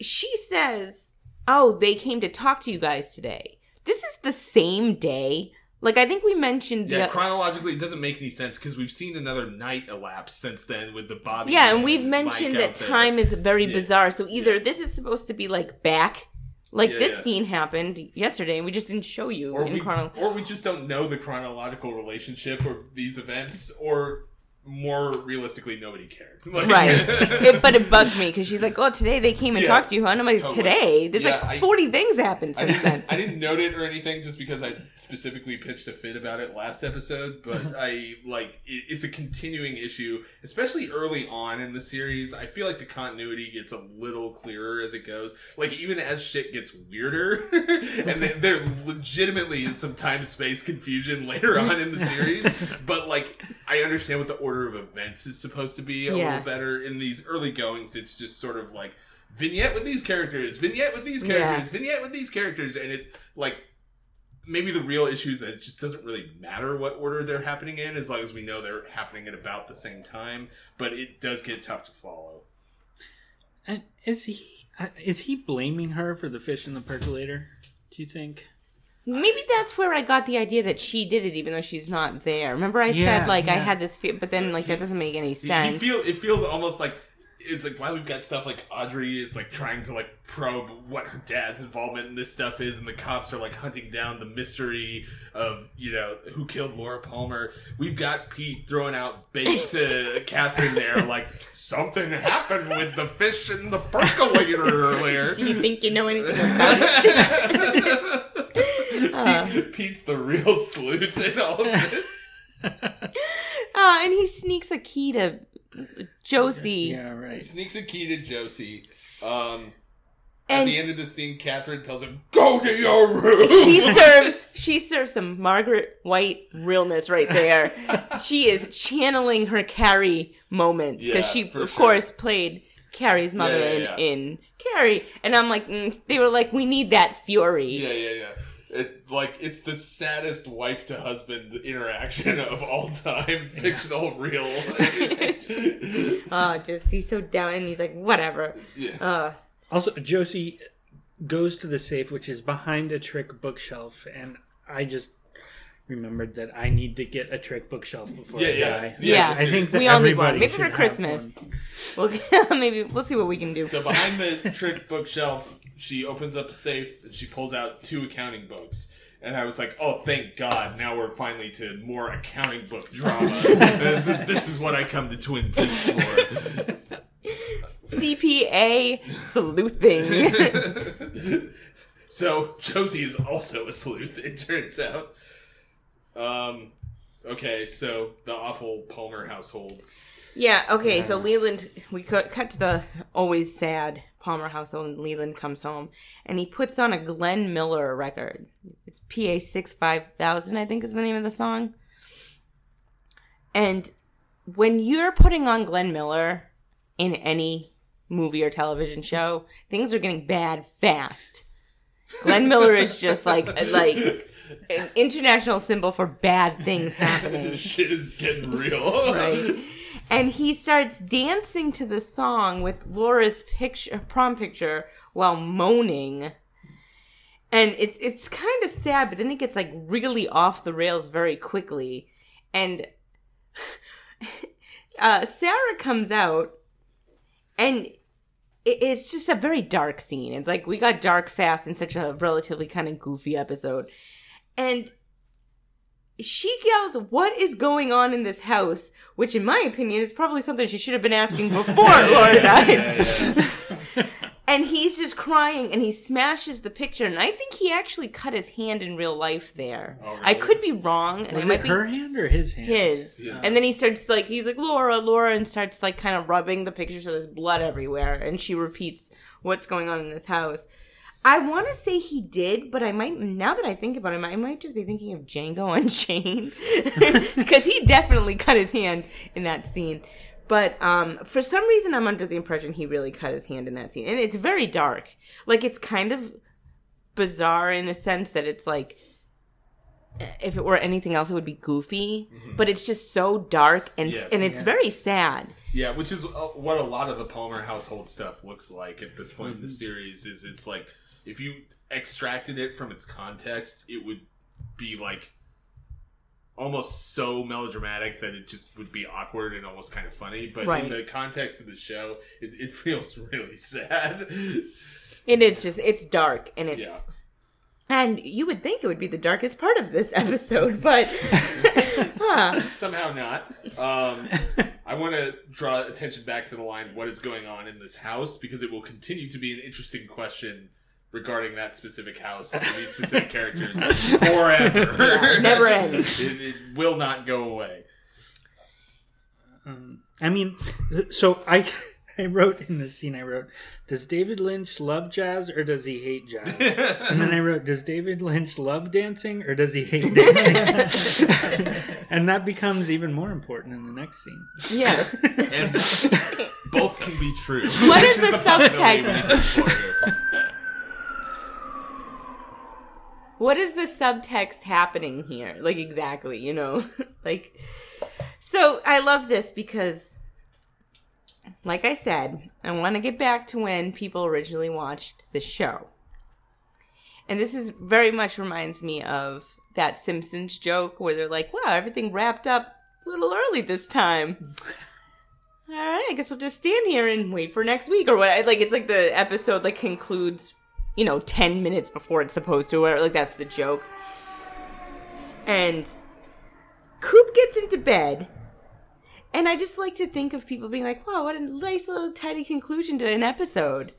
she says, "Oh, they came to talk to you guys today. This is the same day. Like I think we mentioned the yeah, chronologically, it doesn't make any sense because we've seen another night elapse since then with the Bobby. yeah, and we've mentioned out that there. time is very Yeah. bizarre. So either Yeah. this is supposed to be like back, like Yeah, this yeah. scene happened yesterday, and we just didn't show you or in we, chrono. or we just don't know the chronological relationship of these events, or more realistically, nobody cared. Like- Right, it, but it bugged me because she's like, "Oh, today they came and Yeah, talked to you, huh?" And I'm like, totally. "Today? There's Yeah, like I- 40 things happened I then." I didn't note it or anything just because I specifically pitched a fit about it last episode, but I like it, it's a continuing issue, especially early on in the series. I feel like the continuity gets a little clearer as it goes. Like even as shit gets weirder, and then there legitimately is some time space confusion later on in the series. but like I understand what the order of events is supposed to be a Yeah. little better in these early goings. It's just sort of like vignette with these characters, vignette with these Yeah. characters, vignette with these characters, and it like maybe the real issue is that it just doesn't really matter what order they're happening in as long as we know they're happening at about the same time. But it does get tough to follow. And is he uh, is he blaming her for the fish in the percolator? Do you think? Maybe that's where I got the idea that she did it, even though she's not there. Remember, I Yeah, said like I yeah. had this fear, but then like that doesn't make any You- sense. You feel it feels almost like it's like why we've got stuff like Audrey is like trying to like probe what her dad's involvement in this stuff is, and the cops are like hunting down the mystery of you know who killed Laura Palmer. We've got Pete throwing out bait to Catherine there, like something happened with the fish in the percolator earlier. Do you think you know anything about it? Uh. Pete- Pete's the real sleuth in all of this. Uh, and he sneaks a key to Josie. Yeah, right. Sneaks a key to Josie. Um, And- at the end of the scene, Catherine tells him, "Go to your room." She serves she serves some Margaret White realness right there. she is channeling her Carrie moments because Yeah, she of sure. course played Carrie's mother yeah, in, yeah. in Carrie, and I'm like, mm, they were like, we need that fury. Yeah, yeah, yeah. It, like it's the saddest wife to husband interaction of all time, fictional, real. Oh, just he's so down, and he's like, whatever. yeah. Uh, Also, Josie goes to the safe, which is behind a trick bookshelf, and I just remembered that I need to get a trick bookshelf before Yeah, I yeah. die. Yeah. I think that We all need one. Maybe for Christmas. one. we'll maybe we'll see what we can do. So behind the trick bookshelf, she opens up a safe and she pulls out two accounting books. And I was like, "Oh, thank God! Now we're finally to more accounting book drama. this, is, this is what I come to Twin Peaks for." CPA sleuthing. so Josie is also a sleuth. It turns out. Um. Okay, so the awful Palmer household. Yeah, okay, so Leland, we cut, cut to the always sad Palmer household, and Leland comes home, and he puts on a Glenn Miller record. It's PA 65000, I think is the name of the song. And when you're putting on Glenn Miller in any movie or television show, things are getting bad fast. Glenn Miller is just like like an international symbol for bad things happening Shit is getting real. right? And he starts dancing to the song with Laura's picture, prom picture, while moaning. And it's it's kind of sad, but then it gets like really off the rails very quickly. And uh, Sarah comes out, and it, it's just a very dark scene. It's like we got dark fast in such a relatively kind of goofy episode, and she yells, "What is going on in this house?" Which, in my opinion, is probably something she should have been asking before Laura died. and he's just crying, and he smashes the picture. And I think he actually cut his hand in real life there. Oh, I could be wrong, and Was I might it be her hand or his hand? his. His. And then he starts like he's like Laura, Laura, and starts like kind of rubbing the picture so there's blood everywhere. And she repeats what's going on in this house. I want to say he did, but I might now that I think about him, I might just be thinking of Django Unchained because he definitely cut his hand in that scene. But um, for some reason, I'm under the impression he really cut his hand in that scene, and it's very dark. Like it's kind of bizarre in a sense that it's like if it were anything else, it would be goofy. But it's just so dark and Yes. and it's very sad. Yeah, which is uh, what a lot of the Palmer household stuff looks like at this point in the series. Is it's like if you extracted it from its context, it would be like almost so melodramatic that it just would be awkward and almost kind of funny. But Right. in the context of the show, it, it feels really sad. And it's just it's dark and it's Yeah. and you would think it would be the darkest part of this episode, but huh. Somehow not. Um, I want to draw attention back to the line "What is going on in this house?" because it will continue to be an interesting question regarding that specific house and these specific characters forever. Yeah, never ends. It, it will not go away. Um, I mean, so I I wrote in the scene I wrote, does David Lynch love jazz or does he hate jazz? and then I wrote, does David Lynch love dancing or does he hate dancing? and that becomes even more important in the next scene. Yes. And both can be true. What is Which the possibility subtext? need to explore here. What is the subtext happening here? Like exactly, you know? like so I love this because like I said, I want to get back to when people originally watched the show. And this is very much reminds me of that Simpsons joke where they're like, "Wow, everything wrapped up a little early this time." All right, I guess we'll just stand here and wait for next week or what. Like it's like the episode like concludes, you know, ten minutes before it's supposed to. Or like that's the joke. And Coop gets into bed, and I just like to think of people being like, "Wow, what a nice little tidy conclusion to an episode."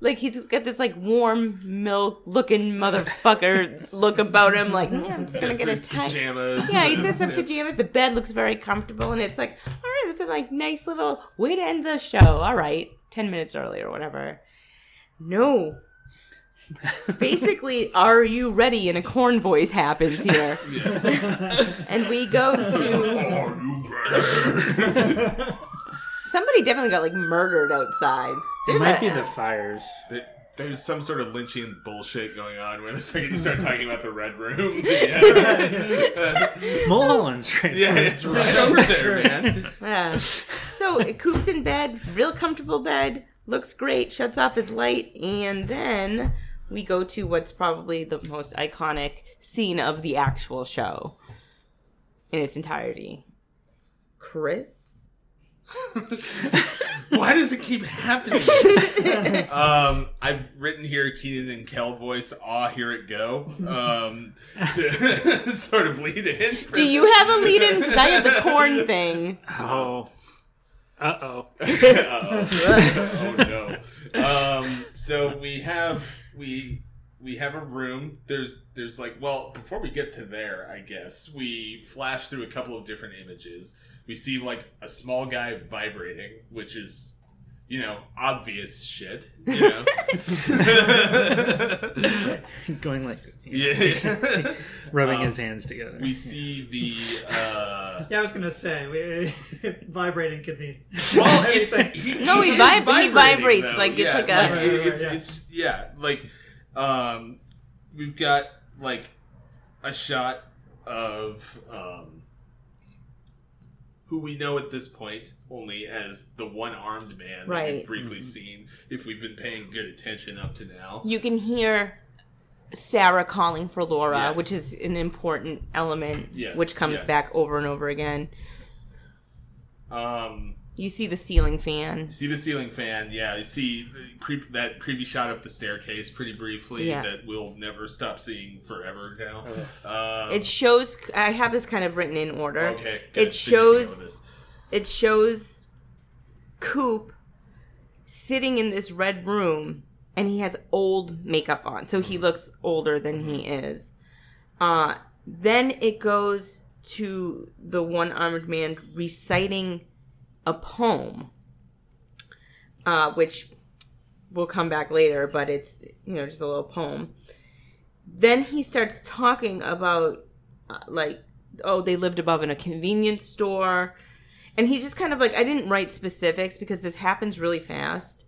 Like he's got this like warm milk looking motherfucker look about him. Like, yeah, I'm just gonna get His tie. pajamas. Yeah, he's got some pajamas. The bed looks very comfortable, and it's like, all right, that's a like nice little way to end the show. All right, ten minutes early or whatever. No. Basically, are you ready? And a corn voice happens here, and we go to somebody definitely got like murdered outside. It might a- be the fires. There- There's some sort of Lynchian bullshit going on where the second you start talking about the Red Room. Yeah, Mulholland's right yeah it's right over there, man. Yeah. So Coop's in bed, real comfortable bed, looks great, shuts off his light, and then we go to what's probably the most iconic scene of the actual show in its entirety. Chris? Why does it keep happening? um, I've written here Kenan and Kel voice. Ah, here it go. Um, to sort of lead in. Do you have a lead in? Because I have the corn thing. Oh. Uh oh. oh no. Um, so we have we we have a room. There's there's like well before we get to there, I guess we flash through a couple of different images. We see like a small guy vibrating, which is you know obvious shit. You know. He's going like yeah. rubbing Um, his hands together. We see the. Uh, Yeah, I was gonna say we, vibrating could be. Well, it's he, No, he is vib- he vibrates, though. like, it's yeah, like a- it- Right, right, it's, right, yeah. it's yeah, like um, we've got like a shot of um, who we know at this point only as the one-armed man that Right. we've briefly seen. If we've been paying good attention up to now, You can hear Sarah calling for Laura, Yes. which is an important element, Yes, which comes yes. back over and over again. um, You see the ceiling fan. see the ceiling fan. Yeah, you see creep that creepy shot up the staircase pretty briefly Yeah. that we'll never stop seeing forever now. Um, It shows. I have this kind of written in order. Okay. It shows- Finishing all this. It shows Coop sitting in this red room, and he has old makeup on, so he looks older than he is. Uh, then it goes to the one armed man reciting a poem, uh, which will come back later, but it's you know just a little poem. Then he starts talking about uh, like oh they lived above in a convenience store, and he just kind of like I didn't write specifics because this happens really fast,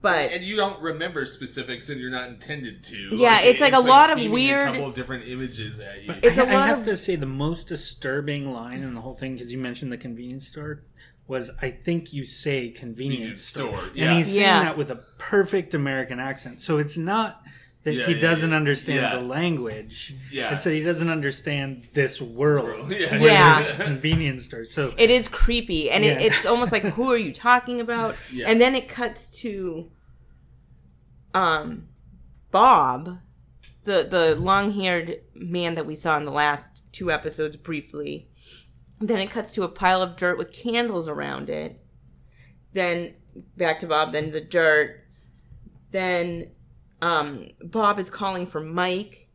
but and you don't remember specifics, and you're not intended to. Yeah, it's like a lot of weird- A couple of different images at you. It's I a I lot have of- to say the most disturbing line in the whole thing because you mentioned the convenience store was I think you say convenience Convenience store, store, and he's saying Yeah. that with a perfect American accent. So it's not that Yeah, he yeah, doesn't yeah. understand Yeah. the language. Yeah. it's that he doesn't understand this world. Yeah. Yeah. convenience store. So it is creepy and it, it's almost like who are you talking about Yeah. and then it cuts to um bob the the long-haired man that we saw in the last two episodes briefly then it cuts to a pile of dirt with candles around it then back to bob then the dirt then um bob is calling for mike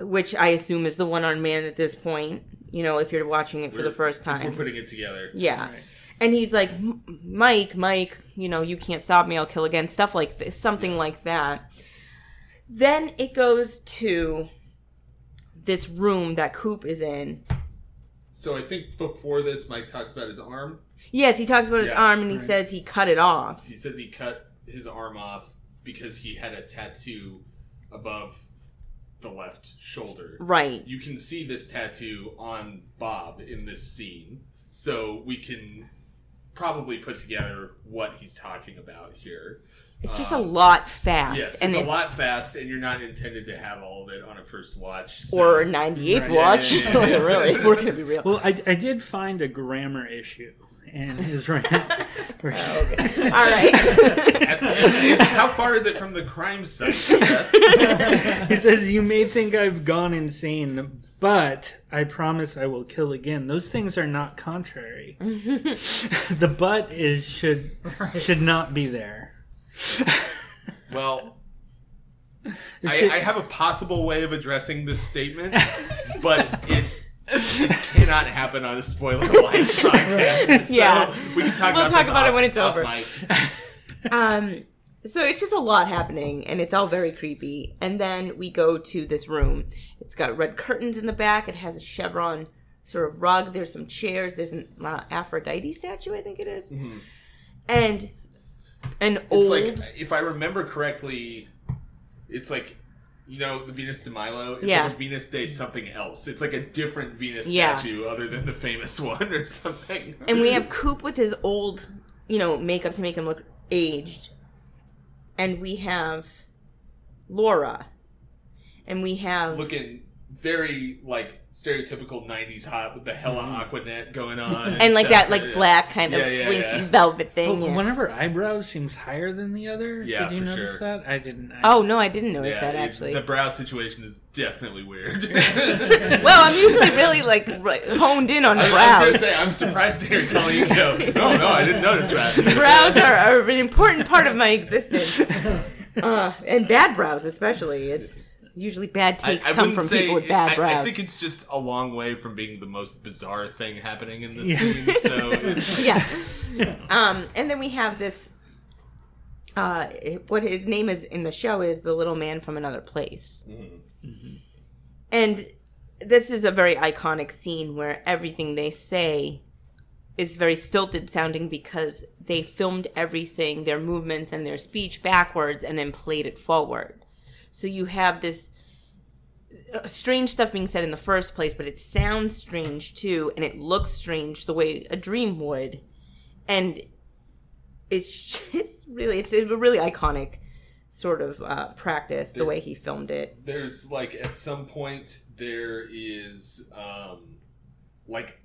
which i assume is the one-armed man at this point you know if you're watching it for the first time We're putting it together. yeah. And he's like, Mike, Mike, you know, you can't stop me. I'll kill again. Stuff like this, something like that. Then it goes to this room that Coop is in. So I think before this, Mike talks about his arm. Yes, he talks about his Yeah, arm and he right. says he cut it off. He says he cut his arm off because he had a tattoo above the left shoulder. Right. You can see this tattoo on Bob in this scene, so we can probably put together what he's talking about here. It's just a Um, lot fast. Yes, and it's, a lot fast, and you're not intended to have all of it on a first watch. So. Or 98th Right. watch. Yeah, yeah, yeah, yeah. really, if we're going to be real. Well, I, I did find a grammar issue in his rant. where- All right. Is- how far is it from the crime site? Seth? He says, You may think I've gone insane, but I promise I will kill again. Those things are not contrary. the but is should should not be there. Well, I, I have a possible way of addressing this statement, but it, it cannot happen on a spoiler light podcast. So Yeah. we can talk We'll about talk this about it when it's over. mic. um, so it's just a lot happening, and it's all very creepy. And then we go to this room. It's got red curtains in the back. It has a chevron sort of rug. There's some chairs. There's an uh, Aphrodite statue, I think it is. and an It's old. like, if I remember correctly, it's like, you know, the Venus de Milo. It's Yeah. like a Venus Day something else. It's like a different Venus Yeah. statue other than the famous one or something. and we have Coop with his old, you know, makeup to make him look aged. And we have Laura. And we have looking very like stereotypical '90s hot with the hella Aquanet going on, and like stuff. that like black kind of Yeah, yeah, slinky yeah. velvet thing. But yeah. one of her eyebrows seems higher than the other. Yeah, Did you notice sure. that? I didn't. I, Oh no, I didn't notice Yeah, that it- actually. the brow situation is definitely weird. well, I'm usually really like right- honed in on I, I was gonna brows. say I'm surprised to hear Colleen go. No, no, I didn't notice that. brows are, are an important part of my existence, uh, and bad brows especially. It's usually bad takes I come from say. people with bad I, brows. I think it's just a long way from being the most bizarre thing happening in this Yeah. scene. So yeah. Um, and then we have this. Uh, what his name is in the show is the little man from another place, and this is a very iconic scene where everything they say is very stilted sounding because they filmed everything, their movements and their speech backwards, and then played it forward. So you have this uh, strange stuff being said in the first place, but it sounds strange too, and it looks strange the way a dream would, and it's just really it's a really iconic sort of uh, practice the way he filmed it. there's like at some point there is um like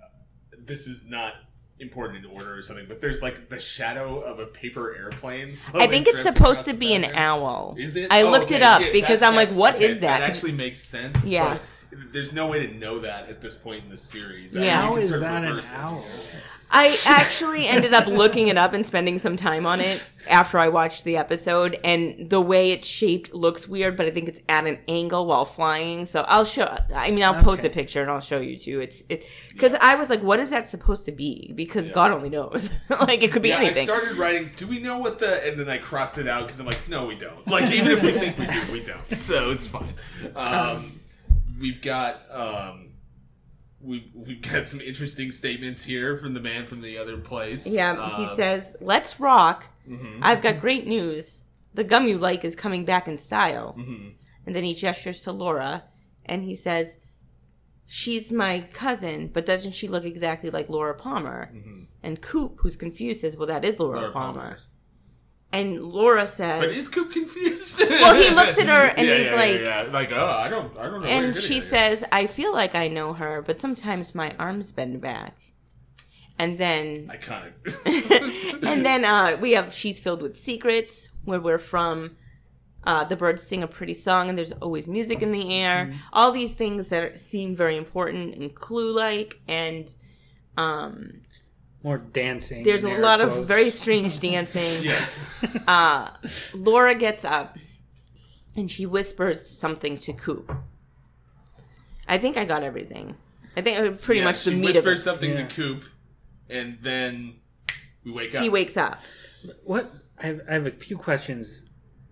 this is not important in order or something, but there's like the shadow of a paper airplane. I think it's supposed to be an owl. Is it? I Oh, looked okay, it up yeah, because that- I'm like, what okay, is that? That actually makes sense. Yeah. But there's no way to know that at this point in the series. I Yeah. mean, you is that an reverse it. owl? I actually ended up looking it up and spending some time on it after I watched the episode, and the way it's shaped looks weird, but I think it's at an angle while flying. So I'll show. I mean, I'll post a picture and I'll show you too. It's it because I was like, what is that supposed to be? Because God only knows. like it could be Yeah, anything. I started writing. Do we know what the? And then I crossed it out because I'm like, no, we don't. Like even if we think we do, we don't. So it's fine. Um, we've got um, we've we've got some interesting statements here from the man from the other place. yeah, he Um, says, "Let's rock." mhm, I've got great news. The gum you like is coming back in style. mhm. And then he gestures to Laura and he says, She's my cousin, but doesn't she look exactly like Laura Palmer? And Coop, who's confused, says, Well, that is Laura, Mm-hmm. Laura Palmer. Palmer. And Laura says, But is Coop confused? Well, he looks at her and Yeah, he's yeah, like- yeah, like, oh, I don't, I don't know. and she at here." says, I feel like I know her, but sometimes my arms bend back. And then iconic. and then uh, we have she's filled with secrets where we're from uh, the birds sing a pretty song and there's always music in the air Mm-hmm. all these things that are, seem very important and clue like and um, More dancing. there's a air lot of very strange dancing yes. uh, laura gets up and she whispers something to coop i think i got everything i think uh, pretty Yeah, much the she meat of whispers something Yeah. to Coop, and then we wake up. he wakes up What I have, I have a few questions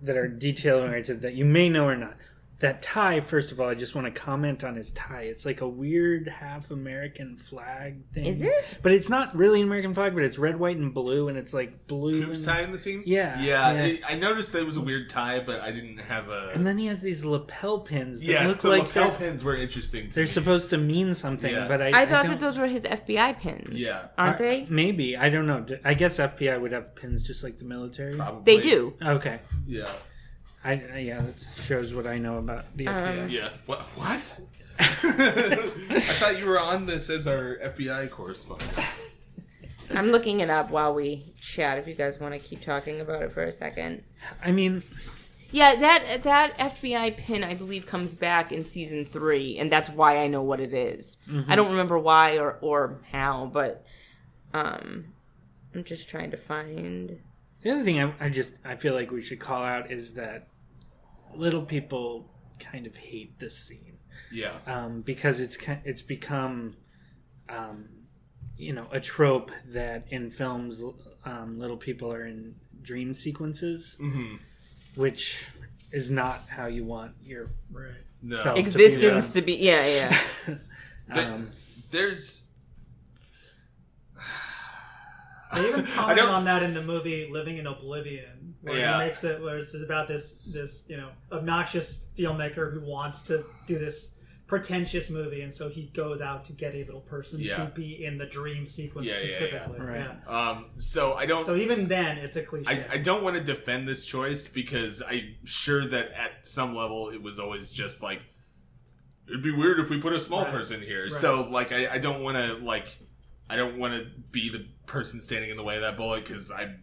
that are detail oriented that you may know or not. That tie. First of all, I just want to comment on his tie. It's like a weird half American flag thing. Is it? But it's not really an American flag. But it's red, white, and blue, and it's like blue. Coops and- tie in the scene. Yeah, yeah. yeah. it- I noticed that it was a weird tie, but I didn't have a. And then he has these lapel pins that yes, look the like lapel they're, pins were interesting. To they're me. supposed to mean something. Yeah. But I, I thought don't- that those were his FBI pins. Yeah. aren't Are- they? Maybe I don't know. I guess FBI would have pins just like the military. Probably. They do. Okay, Yeah. I yeah, that shows what I know about the FBI. Yeah. What? What? I thought you were on this as our FBI correspondent. I'm looking it up while we chat. If you guys want to keep talking about it for a second. I mean, Yeah, that that FBI pin I believe comes back in season three, and that's why I know what it is. I don't remember why or or how, but um, I'm just trying to find. the other thing I, I just I feel like we should call out is that little people kind of hate this scene Yeah. um, because it's it's become um, you know a trope that in films um, little people are in dream sequences, hmm which is not how you want your Right. No. Existence to be, yeah, yeah. But um, there's. They even I comment on that in the movie Living in Oblivion, where Yeah. he makes it where it's about this this you know obnoxious filmmaker who wants to do this pretentious movie, and so he goes out to get a little person Yeah. to be in the dream sequence Yeah, yeah, yeah. specifically. Right. Yeah. Um. So I don't. So even then, it's a cliche. I, I don't want to defend this choice because I'm sure that at some level it was always just like it'd be weird if we put a small Right. person here. Right. So like I, I don't want to like I don't want to be the person standing in the way of that bullet because I'm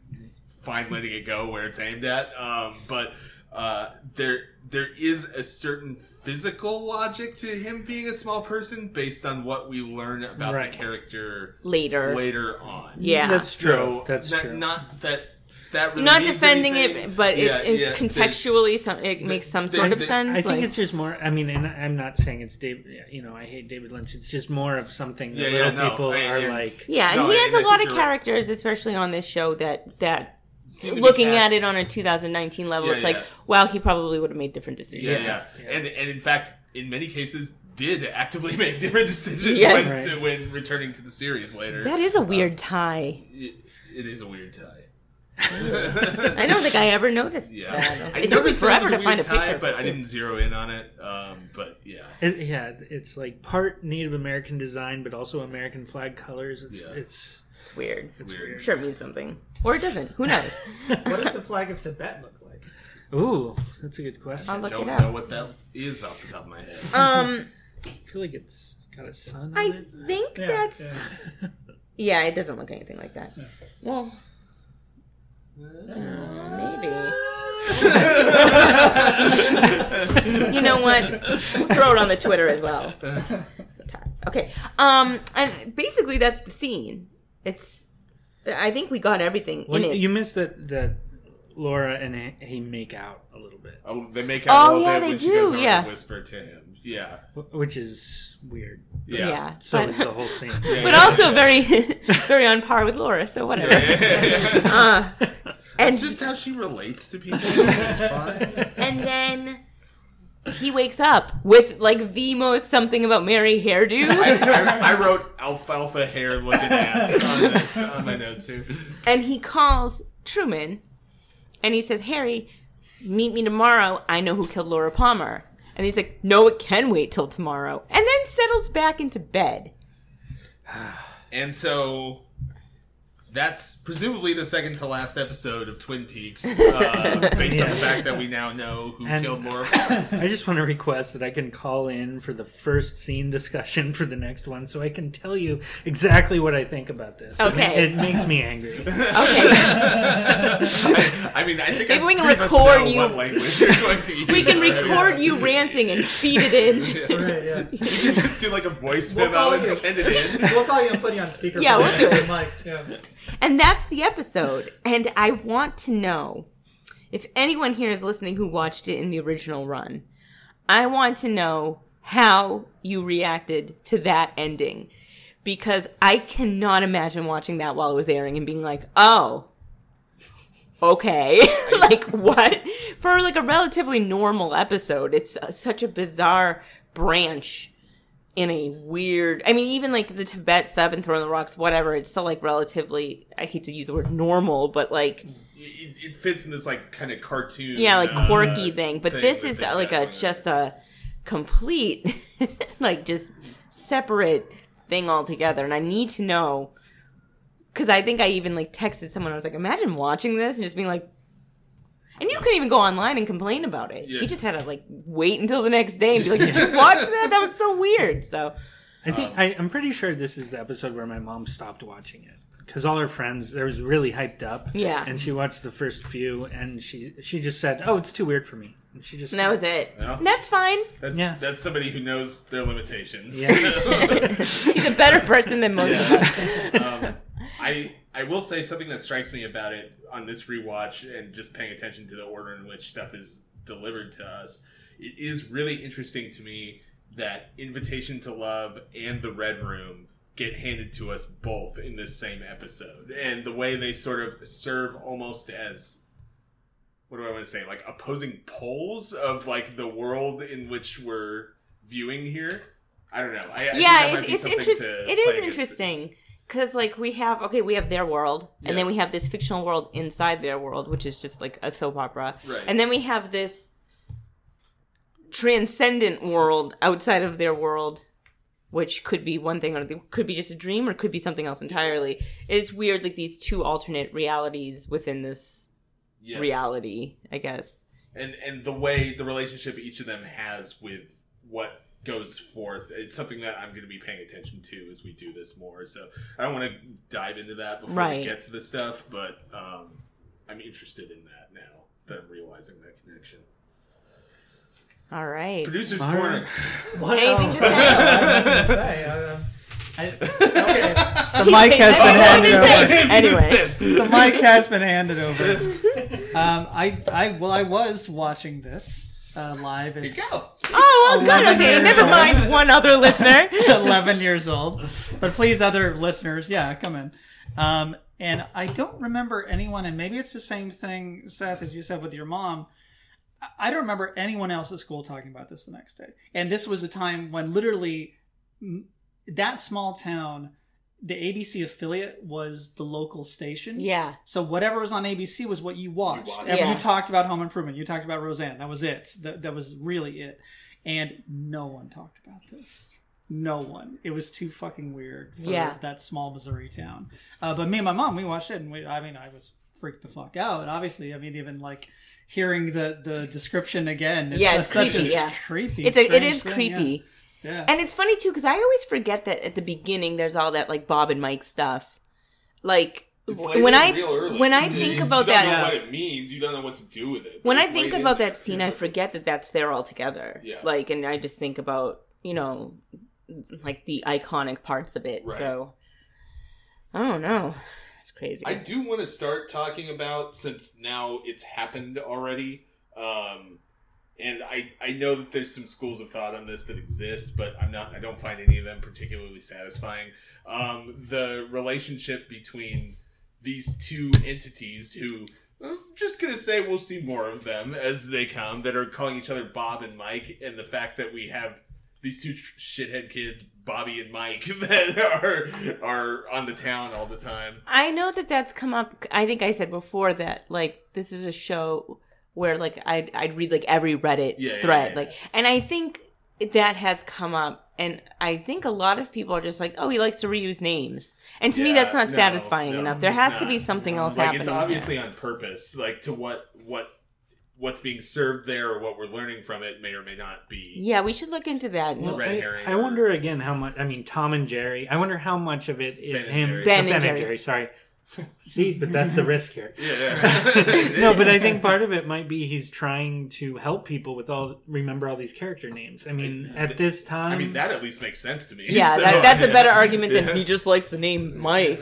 fine letting it go where it's aimed at. Um, but uh, there there is a certain physical logic to him being a small person based on what we learn about Right. the character Later. later on. Yeah. that's true. So that's not, true. not that that really Not defending anything. it, but Yeah, it, it yeah, contextually, some it makes some they- sort of they- sense. I think like- it's just more. I mean, and I'm not saying it's David. You know, I hate David Lynch. It's just more of something that Yeah, yeah, little no, people I- are and- like. yeah, and No, he has I a lot of you're right. characters, especially on this show that that Seem to be looking at it on a 2019 level, Yeah, it's like, yeah. wow, he probably would have made different decisions. Yeah, yeah. yeah. and and in fact, in many cases, did actively make different decisions Yes. when, Right. when returning to the series later. That is a weird um, tie. it, it is a weird tie. I don't think I ever noticed Yeah, that. I It took me forever to find a tie, picture. but I didn't zero in on it. Um, but yeah, It, yeah, it's like part Native American design, but also American flag colors. It's Yeah. it's It's weird. it's Weird. weird. Sure it means something. Or it doesn't. Who knows? what does the flag of Tibet look like? Ooh, that's a good question. I'll I don't it up. know what that is off the top of my head. Um, I feel like it's got a sun. On I it. think Yeah, that's. yeah. Yeah, it doesn't look anything like that. Well, maybe. you know what? We'll throw it on the Twitter as well. Okay. Um, and basically that's the scene. It's. I think we got everything Well, in it. you missed that that Laura and he- he make out a little bit, Oh, they make out Oh, a little yeah, bit they when do, yeah. whisper to him. Yeah, which is weird. yeah. yeah, So but, is the whole scene. but also very, very on par with Laura. So whatever. Uh, and It's just how she relates to people. It's and then he wakes up with like the most something about Mary hairdo. I, I, I wrote alfalfa hair looking ass on this on my notes here. and he calls Truman and he says, Harry, meet me tomorrow. I know who killed Laura Palmer. And he's like, No, it can wait till tomorrow. And then settles back into bed. And so that's presumably the second to last episode of Twin Peaks, uh, based on the fact that we now know who And- killed Laura. I just want to request that I can call in for the first scene discussion for the next one, so I can tell you exactly what I think about this. Okay. it, makes me angry. Okay. I, I mean, I think Maybe I we can record know you- What language you're going to use we can already. record you ranting and feed it in. Right, yeah. You can just do like a voice We'll memo and send it in. We'll call you and put you on speaker. Yeah, we'll do it. Like, yeah. And that's the episode. And I want to know if anyone here is listening who watched it in the original run, I want to know how you reacted to that ending. Because I cannot imagine watching that while it was airing and being like, oh, okay, like what? For like a relatively normal episode, it's such a bizarre branch in a weird. I mean, even like the Tibet stuff and throwing the rocks, whatever. It's still like relatively. I hate to use the word normal, but like It, it fits in this like kind of cartoon. yeah, like uh, quirky thing. But thing this is uh, like a just a complete, like just separate thing altogether. And I need to know because I think I even like texted someone. I was like, imagine watching this and just being like. And you couldn't even go online and complain about it. Yeah. You just had to like wait until the next day and be like, "Did you watch that? That was so weird." So I think I, I'm pretty sure this is the episode where my mom stopped watching it because all her friends there was really hyped up. Yeah. and she watched the first few and she she just said, "Oh, it's too weird for me," and she just and that was it. Yeah. And that's fine. That's Yeah. that's somebody who knows their limitations. Yeah. She's a better person than most of us. um, I I will say something that strikes me about it on this rewatch and just paying attention to the order in which stuff is delivered to us. It is really interesting to me that Invitation to Love and The Red Room get handed to us both in this same episode, and the way they sort of serve almost as what do I want to say, like opposing poles of like the world in which we're viewing here. I don't know. I, I yeah, it's, it's interesting. It against interesting because like we have okay, we have their world, and Yeah. then we have this fictional world inside their world, which is just like a soap opera, Right. and then we have this transcendent world outside of their world. Which could be one thing, or it could be just a dream, or could be something else entirely. It's weird, like these two alternate realities within this Yes. reality, I guess. and and the way the relationship each of them has with what goes forth it's something that i'm going to be paying attention to as we do this more so i don't want to dive into that before Right. we get to the stuff but um, i'm interested in that now that i'm realizing that connection All right. producer's All corner right. What Anything to I have nothing to say. I, um, I, okay, the mic has been handed over. Anyway. The mic has been handed over. Um, I, I, well, I was watching this uh, live. Here you It's go. Oh, well, good. Okay, years never old. mind. One other listener. 11 years old. But please, other listeners, yeah, come in. Um, and I don't remember anyone, and maybe it's the same thing, Seth, as you said with your mom. I- I don't remember anyone else at school talking about this the next day. And this was a time when literally that small town, the ABC affiliate was the local station. Yeah. So whatever was on ABC was what you watched. watched. Yeah. You talked about Home Improvement. You talked about Roseanne. That was it. That, that was really it. And no one talked about this. No one. It was too fucking weird for Yeah. that small Missouri town. Uh, but me and my mom, we watched it, and we, I mean, I was freaked the fuck out. Obviously, I mean, even like hearing the the description again. Yeah, just it's such creepy, a yeah. creepy. It's a, it strange is thing, creepy. Yeah. Yeah. And it's funny too because I always forget that at the beginning there's all that like Bob and Mike stuff. Like It's when I when I It's- think you about don't know that what it means you don't know what to do with it when I think laid about that there. scene I forget that that's there all together. Yeah. Like and I just think about you know like the iconic parts of it. Right. So I don't know. It's crazy. I do want to start talking about since now it's happened already. Um, and I, I know that there's some schools of thought on this that exist, but I'm not. I don't find any of them particularly satisfying. Um, the relationship between these two entities, who I'm just gonna say we'll see more of them as they come, that are calling each other Bob and Mike, and the fact that we have these two shithead kids, Bobby and Mike, that are are on the town all the time. I know that that's come up. I think I said before that like this is a show where like I'd I'd read like every Reddit Yeah, yeah, thread yeah, like, yeah. and I think that has come up, and I think a lot of people are just like, oh, he likes to reuse names, and to me that's not no, satisfying no, enough. There it's has to be something else like happening. it's there. obviously on purpose like to what what what's being served there or what we're learning from it may or may not be Yeah, we should look into that. Well, Red I, herring I or- wonder again how much. I mean, Tom and Jerry. I wonder how much of it is Ben and him. Jerry. Ben uh, and Jerry. Sorry. See, but that's the risk here. yeah no, but I think part of it might be he's trying to help people with all remember all these character names. I mean, at this time, i mean that at least makes sense to me yeah, So, that, that's a better argument than Yeah. he just likes the name Mike.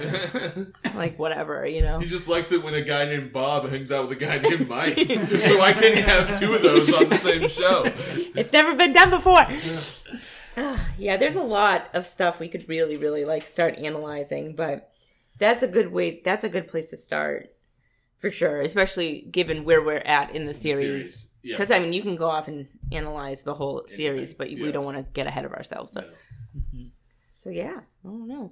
like whatever, you know. he just likes it when a guy named bob hangs out with a guy named mike so why can't you have two of those on the same show It's never been done before. Ah, yeah, there's a lot of stuff we could really, really like start analyzing, but that's a good way. That's a good place to start. for sure, especially given where we're at in the series. Series, yeah. Because I mean, you can go off and analyze the whole series, but yeah. we don't want to get ahead of ourselves. So, No. Mm-hmm. so yeah, I don't know.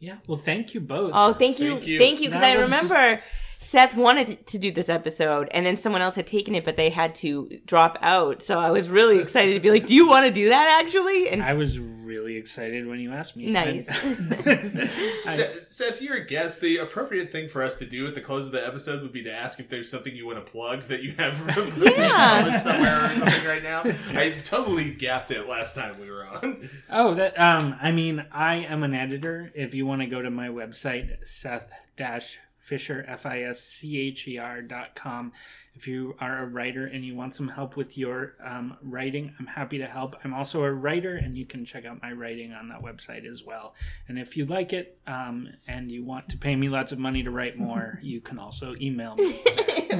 Yeah. Well, thank you both. Oh, thank you, Thank you. Because That I was- remember Seth wanted to do this episode, and then someone else had taken it, but they had to drop out. So I was really excited to be like, "Do you want to do that actually?" And I was really excited when you asked me. Nice. I- Seth, Seth, you're a guest. The appropriate thing for us to do at the close of the episode would be to ask if there's something you want to plug that you have Yeah. somewhere or something right now. I totally gapped it last time we were on. Oh, that um I mean, I am an editor. If you want to go to my website, Seth dash Fischer F I S C H E R dot com. If you are a writer and you want some help with your um, writing, I'm happy to help. I'm also a writer, and you can check out my writing on that website as well. And if you like it um, and you want to pay me lots of money to write more, you can also email me.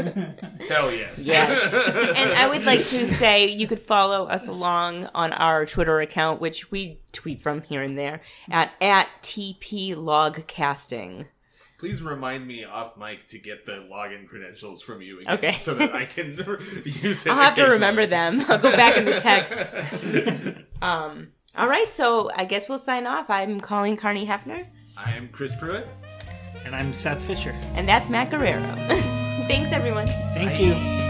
Hell yes. Yes. and I would like to say you could follow us along on our Twitter account, which we tweet from here and there at at TP Logcasting. Please remind me off mic to get the login credentials from you again Okay. so that I can use it. I'll have to remember them. I'll go back in the text. Um. All right, so I guess we'll sign off. I'm Colleen Carney Hefner, I am Chris Pruitt. and I'm Seth Fischer. and that's Matt Guerrero. Thanks, everyone. Thank you.